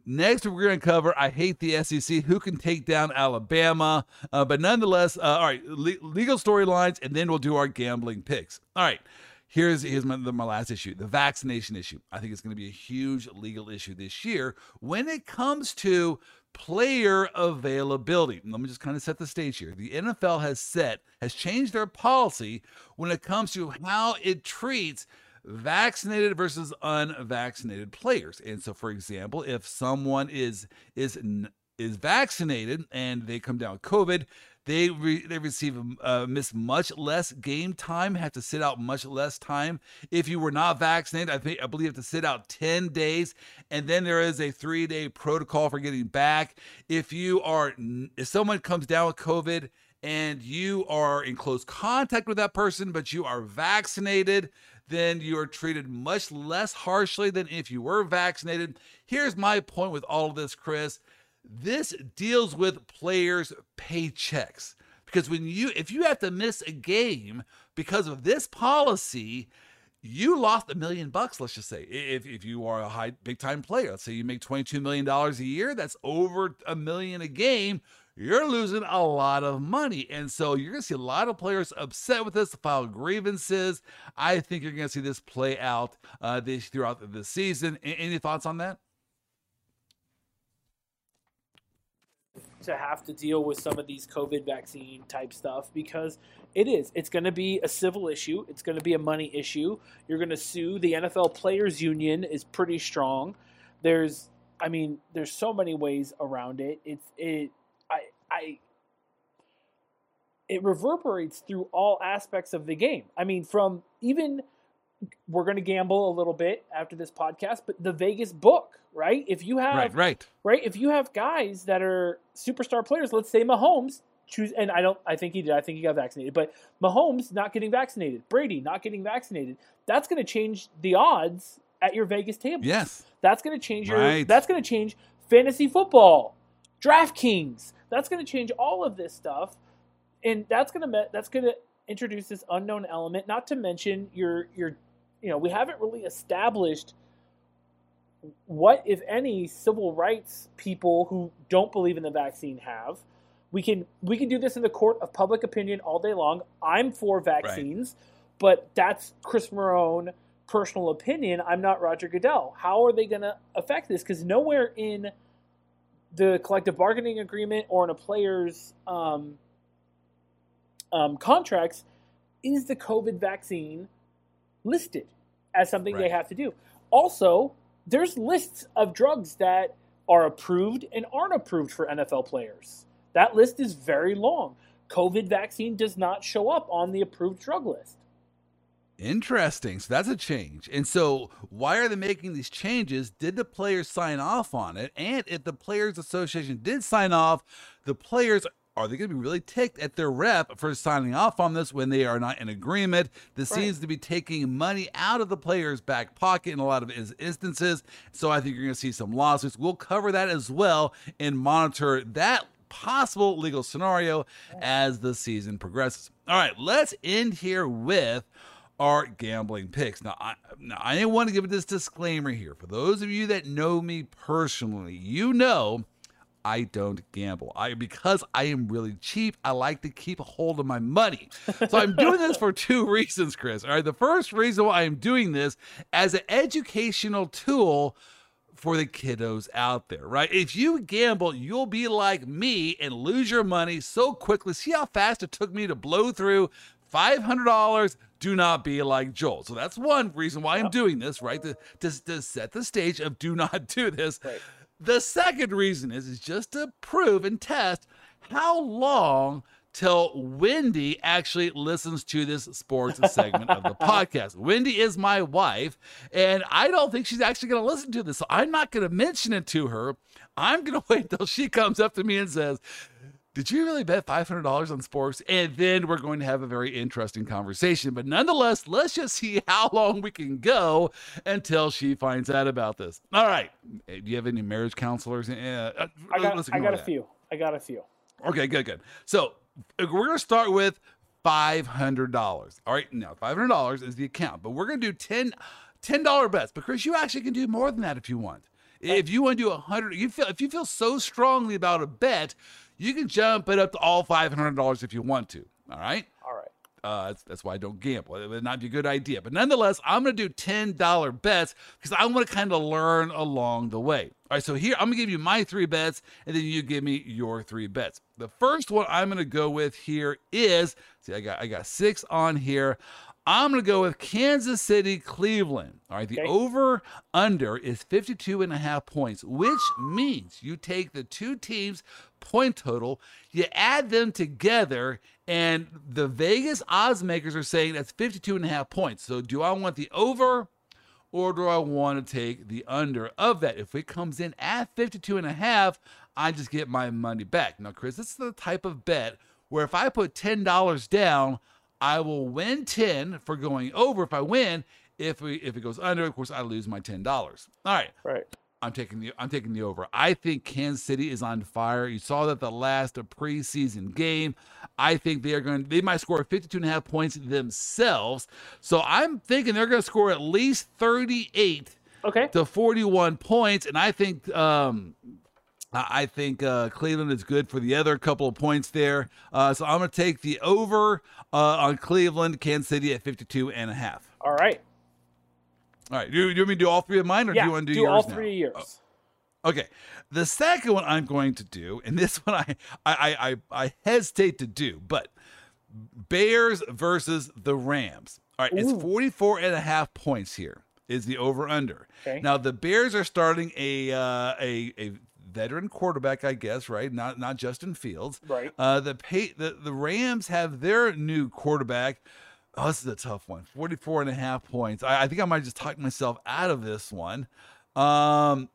Next, we're going to cover I hate the SEC. Who can take down Alabama? Uh, but nonetheless, uh, all right, le- legal storylines, and then we'll do our gambling picks. All right, here's here's my, my last issue: the vaccination issue. I think it's going to be a huge legal issue this year when it comes to player availability. Let me just kind of set the stage here. The NFL has set has changed their policy when it comes to how it treats vaccinated versus unvaccinated players. And so, for example, if someone is is is vaccinated and they come down with COVID, they re- they receive uh, miss much less game time, have to sit out much less time. If you were not vaccinated, I think I believe you have to sit out ten days, and then there is a three day protocol for getting back. If you are if someone comes down with COVID and you are in close contact with that person, but you are vaccinated, then you are treated much less harshly than if you were vaccinated. Here's my point with all of this, Chris. This deals with players' paychecks. Because when you if you have to miss a game because of this policy, you lost a million bucks, let's just say. If, if you are a high big time player, let's say you make $22 million a year, that's over a million a game you're losing a lot of money. And so you're going to see a lot of players upset with this, file grievances. I think you're going to see this play out uh, this throughout the season. Any thoughts on that? To have to deal with some of these COVID vaccine type stuff because it is. It's going to be a civil issue. It's going to be a money issue. You're going to sue. The NFL Players Union is pretty strong. There's, I mean, there's so many ways around it. It's it I I. it reverberates through all aspects of the game. I mean, from even we're going to gamble a little bit after this podcast, but the Vegas book, right? If you have right, right, right, if you have guys that are superstar players, let's say Mahomes choose, and I don't, I think he did, I think he got vaccinated, but Mahomes not getting vaccinated, Brady not getting vaccinated, that's going to change the odds at your Vegas table. Yes, that's going to change your, right. that's going to change fantasy football, DraftKings that's going to change all of this stuff, and that's going to that's going to introduce this unknown element. Not to mention your your, you know, we haven't really established what, if any, civil rights people who don't believe in the vaccine have. We can we can do this in the court of public opinion all day long. I'm for vaccines, right. but that's Chris Marone personal opinion. I'm not Roger Goodell. How are they going to affect this? Because nowhere in the collective bargaining agreement or in a player's um, um, contracts is the COVID vaccine listed as something right. they have to do. Also, there's lists of drugs that are approved and aren't approved for NFL players. That list is very long. COVID vaccine does not show up on the approved drug list. Interesting. So that's a change. And so, why are they making these changes? Did the players sign off on it? And if the Players Association did sign off, the players are they going to be really ticked at their rep for signing off on this when they are not in agreement? This right. seems to be taking money out of the player's back pocket in a lot of instances. So I think you're going to see some lawsuits. We'll cover that as well and monitor that possible legal scenario as the season progresses. All right, let's end here with our gambling picks. Now, I, now, I want to give this disclaimer here. For those of you that know me personally, you know I don't gamble. I because I am really cheap, I like to keep a hold of my money. So I'm doing this for two reasons, Chris. All right. The first reason why I'm doing this as an educational tool for the kiddos out there, right? If you gamble, you'll be like me and lose your money so quickly. See how fast it took me to blow through $500 do not be like Joel. So that's one reason why I'm doing this, right? To, to, to set the stage of do not do this. Right. The second reason is, is just to prove and test how long till Wendy actually listens to this sports segment of the podcast. Wendy is my wife, and I don't think she's actually going to listen to this. So I'm not going to mention it to her. I'm going to wait till she comes up to me and says, did you really bet $500 on sports? And then we're going to have a very interesting conversation. But nonetheless, let's just see how long we can go until she finds out about this. All right. Do you have any marriage counselors? Uh, uh I got, I got a few. I got a few. Okay, good, good. So we're going to start with $500. All right. Now, $500 is the account, but we're going to do 10 $10 bets. But Chris, you actually can do more than that if you want. If you want to do a hundred, you feel if you feel so strongly about a bet, you can jump it up to all $500 if you want to. All right. All right. Uh, that's, that's, why I don't gamble. It would not be a good idea. But nonetheless, I'm going to do $10 bets because I want to kind of learn along the way. All right, so here I'm going to give you my three bets, and then you give me your three bets. The first one I'm going to go with here is see, I got I got six on here. I'm going to go with Kansas City, Cleveland. All right. The okay. over under is 52 and a half points, which means you take the two teams' point total, you add them together, and the Vegas odds makers are saying that's 52 and a half points. So do I want the over or do I want to take the under of that? If it comes in at 52 and a half, I just get my money back. Now, Chris, this is the type of bet where if I put $10 down, I will win 10 for going over if I win. If we if it goes under, of course, I lose my ten dollars. All right. Right. I'm taking the I'm taking the over. I think Kansas City is on fire. You saw that the last preseason game. I think they are going they might score 52 and a half points themselves. So I'm thinking they're going to score at least 38 okay. to 41 points and I think um I think uh, Cleveland is good for the other couple of points there. Uh, so I'm going to take the over uh, on Cleveland, Kansas City at 52 and a half. All right. All right. Do, you want me to do all three of mine or yeah, do you want to do, do yours all three of yours? Oh. Okay. The second one I'm going to do, and this one I, I, I, I hesitate to do, but Bears versus the Rams. All right. Ooh. It's 44 and a half points here is the over under. Okay. Now the Bears are starting a uh, a a veteran quarterback, I guess, right? Not not Justin Fields. Right. Uh, the pay, the the Rams have their new quarterback. Oh, this is a tough one. 44 and a half points. I, I think I might just talk myself out of this one. Um,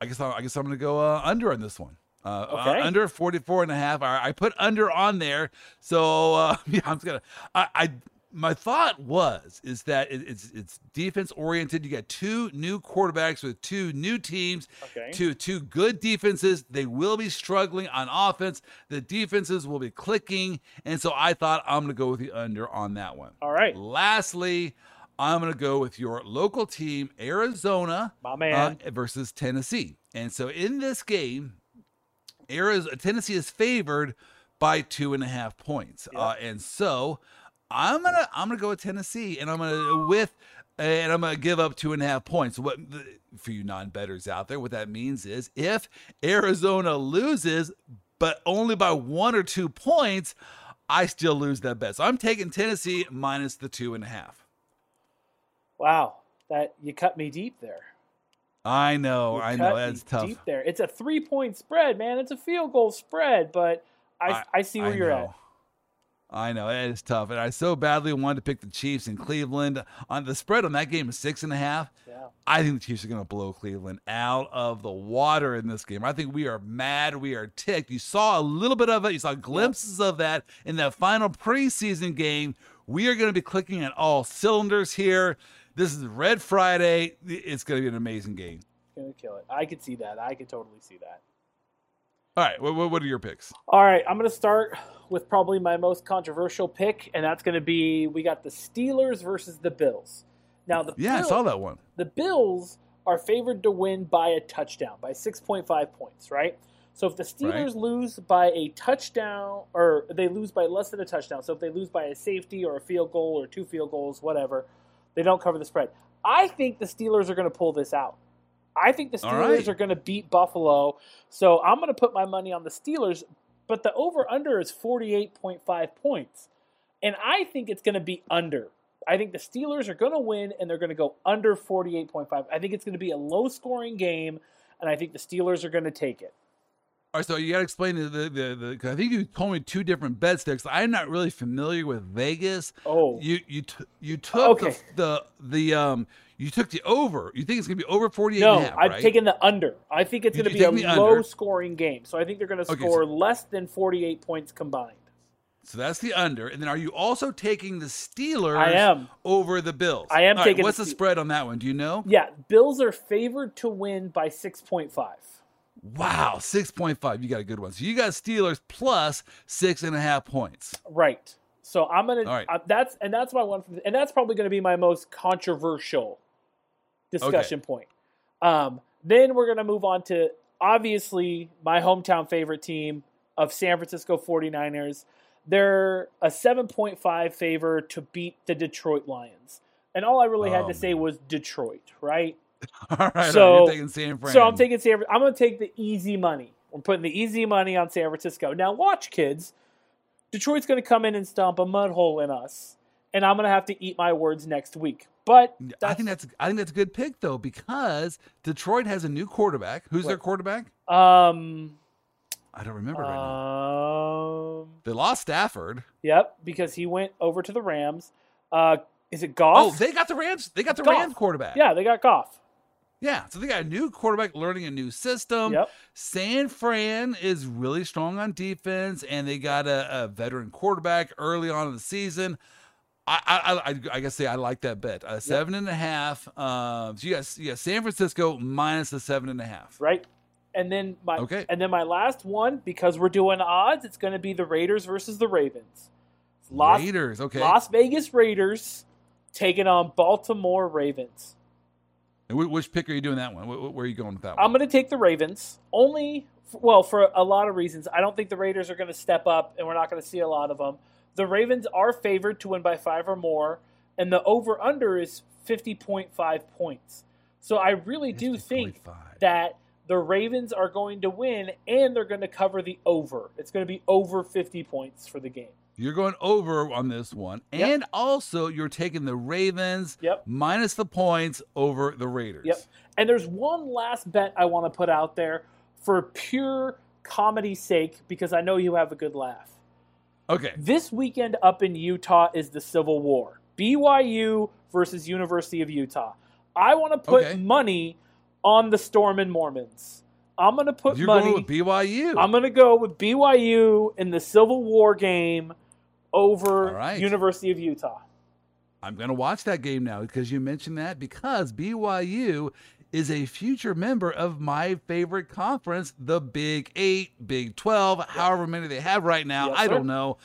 I guess I, I guess I'm going to go uh, under on this one. Uh, uh okay. uh, under 44 and a half. I, I, put under on there. So, uh, yeah, I'm just going to, I, I, my thought was is that it, it's it's defense oriented. You got two new quarterbacks with two new teams, okay. two two good defenses. They will be struggling on offense. The defenses will be clicking, and so I thought I'm going to go with the under on that one. All right. Lastly, I'm going to go with your local team, Arizona, My man. Uh, versus Tennessee. And so in this game, Arizona Tennessee is favored by two and a half points, yep. uh, and so. I'm gonna I'm gonna go with Tennessee, and I'm gonna with and I'm gonna give up two and a half points. What for you non-betters out there? What that means is if Arizona loses, but only by one or two points, I still lose that bet. So I'm taking Tennessee minus the two and a half. Wow, that you cut me deep there. I know, You I know. That's tough. Deep there. It's a three point spread, man. It's a field goal spread, but I, I, see where I you're know. at. I know it is tough, and I so badly wanted to pick the Chiefs in Cleveland. On the spread on that game is six and a half. Yeah. I think the Chiefs are going to blow Cleveland out of the water in this game. I think we are mad. We are ticked. You saw a little bit of it. You saw glimpses of that in that final preseason game. We are going to be clicking on all cylinders here. This is Red Friday. It's going to be an amazing game. Gonna kill it. I could see that. I could totally see that. All right, what, what- are your picks? All right, I'm going to start with probably my most controversial pick, and that's going to be we got the Steelers versus the Bills. Now the Yeah, I saw that one. the Bills are favored to win by a touchdown, by 6.5 points, right? So if the Steelers Right. lose by a touchdown, or they lose by less than a touchdown, so if they lose by a safety or a field goal or two field goals, whatever, they don't cover the spread. I think the Steelers are going to pull this out. I think the Steelers right. are going to beat Buffalo. So I'm going to put my money on the Steelers, but the over under is 48.5 points. And I think it's going to be under. I think the Steelers are going to win and they're going to go under 48.5. I think it's going to be a low scoring game, and I think the Steelers are going to take it. All right, so you got to explain the the, the, the 'cause I think you told me two different bet sticks. I'm not really familiar with Vegas. Oh, You you t- you took Okay. the, the the um you took the over. You think it's gonna be over 48 no, half, I've right? taken the under. I think it's going to be a low under. scoring game. So I think they're going to Okay, score so- less than 48 points combined. so that's the under. And then are you also taking the Steelers I am. over the Bills? I am All right, taking What's the the spread on that one? Do you know? Yeah, Bills are favored to win by 6.5. Wow, 6.5. You got a good one. So you got Steelers plus six and a half points. Right. So I'm gonna. Right. uh, that's and that's my one, from, and that's probably gonna be my most controversial discussion point. Um, then we're gonna move on to obviously my hometown favorite team of San Francisco 49ers. They're a 7.5 favor to beat the Detroit Lions, and all I really had Oh, to say was Detroit, right? All right, So- right, you're taking San Fran. So I'm taking San. I'm going to take the easy money. We're putting the easy money on San Francisco. Now watch, kids. Detroit's going to come in and stomp a mud hole in us, and I'm going to have to eat my words next week. But I think that's I think that's a good pick though because Detroit has a new quarterback. Who's their quarterback? um I don't remember right now. um They lost Stafford. yep because he went over to the Rams. Uh, is it Goff? Oh, they got the Rams. They got the Goff. Rams quarterback. yeah, they got Goff. yeah. So they got a new quarterback learning a new system. Yep. San Fran is really strong on defense, and they got a, a veteran quarterback early on in the season. I I, I, I guess say I like that bet. Uh, seven and a half. Um, so you got San Francisco minus the seven and a half. right? And then my Okay. and then my last one because we're doing odds, it's going to be the Raiders versus the Ravens. Las, Raiders. Okay. Las Vegas Raiders taking on Baltimore Ravens. And which pick are you doing that one? Wh- wh- Where are you going with that one? I'm going to take the Ravens only well for a lot of reasons. I don't think the Raiders are going to step up and we're not going to see a lot of them. The Ravens are favored to win by 5 or more and the over under is 50.5 points. So I really do think that the Ravens are going to win and they're going to cover the over. It's going to be over 50 points for the game. You're going over on this one. Yep. And also, you're taking the Ravens Yep. minus the points over the Raiders. Yep. And there's one last bet I want to put out there for pure comedy's sake because I know you have a good laugh. Okay. This weekend up in Utah is the Civil War. BYU versus University of Utah. I want to put Okay. money on the Storm and Mormons. I'm going to put You're money. going with BYU. I'm going to go with BYU in the Civil War game over right. University of Utah. I'm going to watch that game now because you mentioned that because BYU is a future member of my favorite conference, the Big Eight, Big 12, however many they have right now. Yes, I don't know.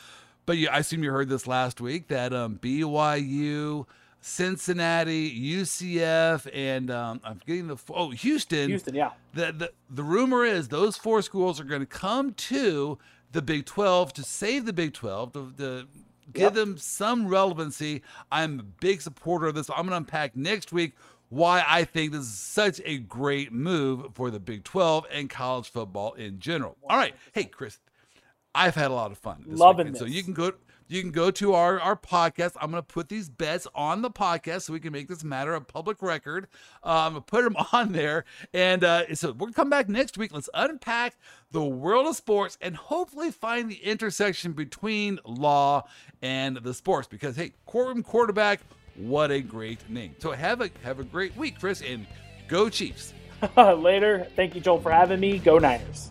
But you, I assume you heard this last week that um, BYU, Cincinnati, UCF, and um, I'm getting the oh Houston. Houston, yeah. The, the the rumor is those four schools are going to come to the Big 12 to save the Big 12 to, to give Yep. them some relevancy. I'm a big supporter of this. I'm going to unpack next week why I think this is such a great move for the Big 12 and college football in general. All right, hey Chris, I've had a lot of fun. Loving weekend. this. So you can go you can go to our, our podcast. I'm going to put these bets on the podcast so we can make this matter a public record. I'm going to put them on there. And uh, so we're to come back next week. Let's unpack the world of sports and hopefully find the intersection between law and the sports because, hey, courtroom quarterback, what a great name. So have a, have a great week, Chris, and go Chiefs. Later. Thank you, Joel, for having me. Go Niners.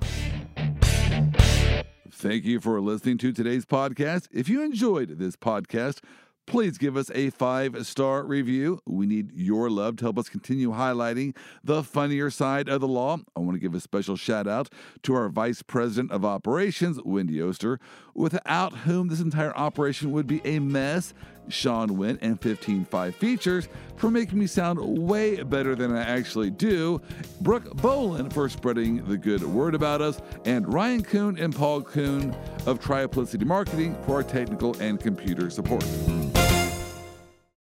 Thank you for listening to today's podcast. If you enjoyed this podcast, please give us a five star review. We need your love to help us continue highlighting the funnier side of the law. I want to give a special shout out to our Vice President of Operations, Wendy Oster, without whom this entire operation would be a mess. Sean Wynn and 155 Features for making me sound way better than I actually do. Brooke Boland for spreading the good word about us. And Ryan Kuhn and Paul Kuhn of Triplicity Marketing for our technical and computer support.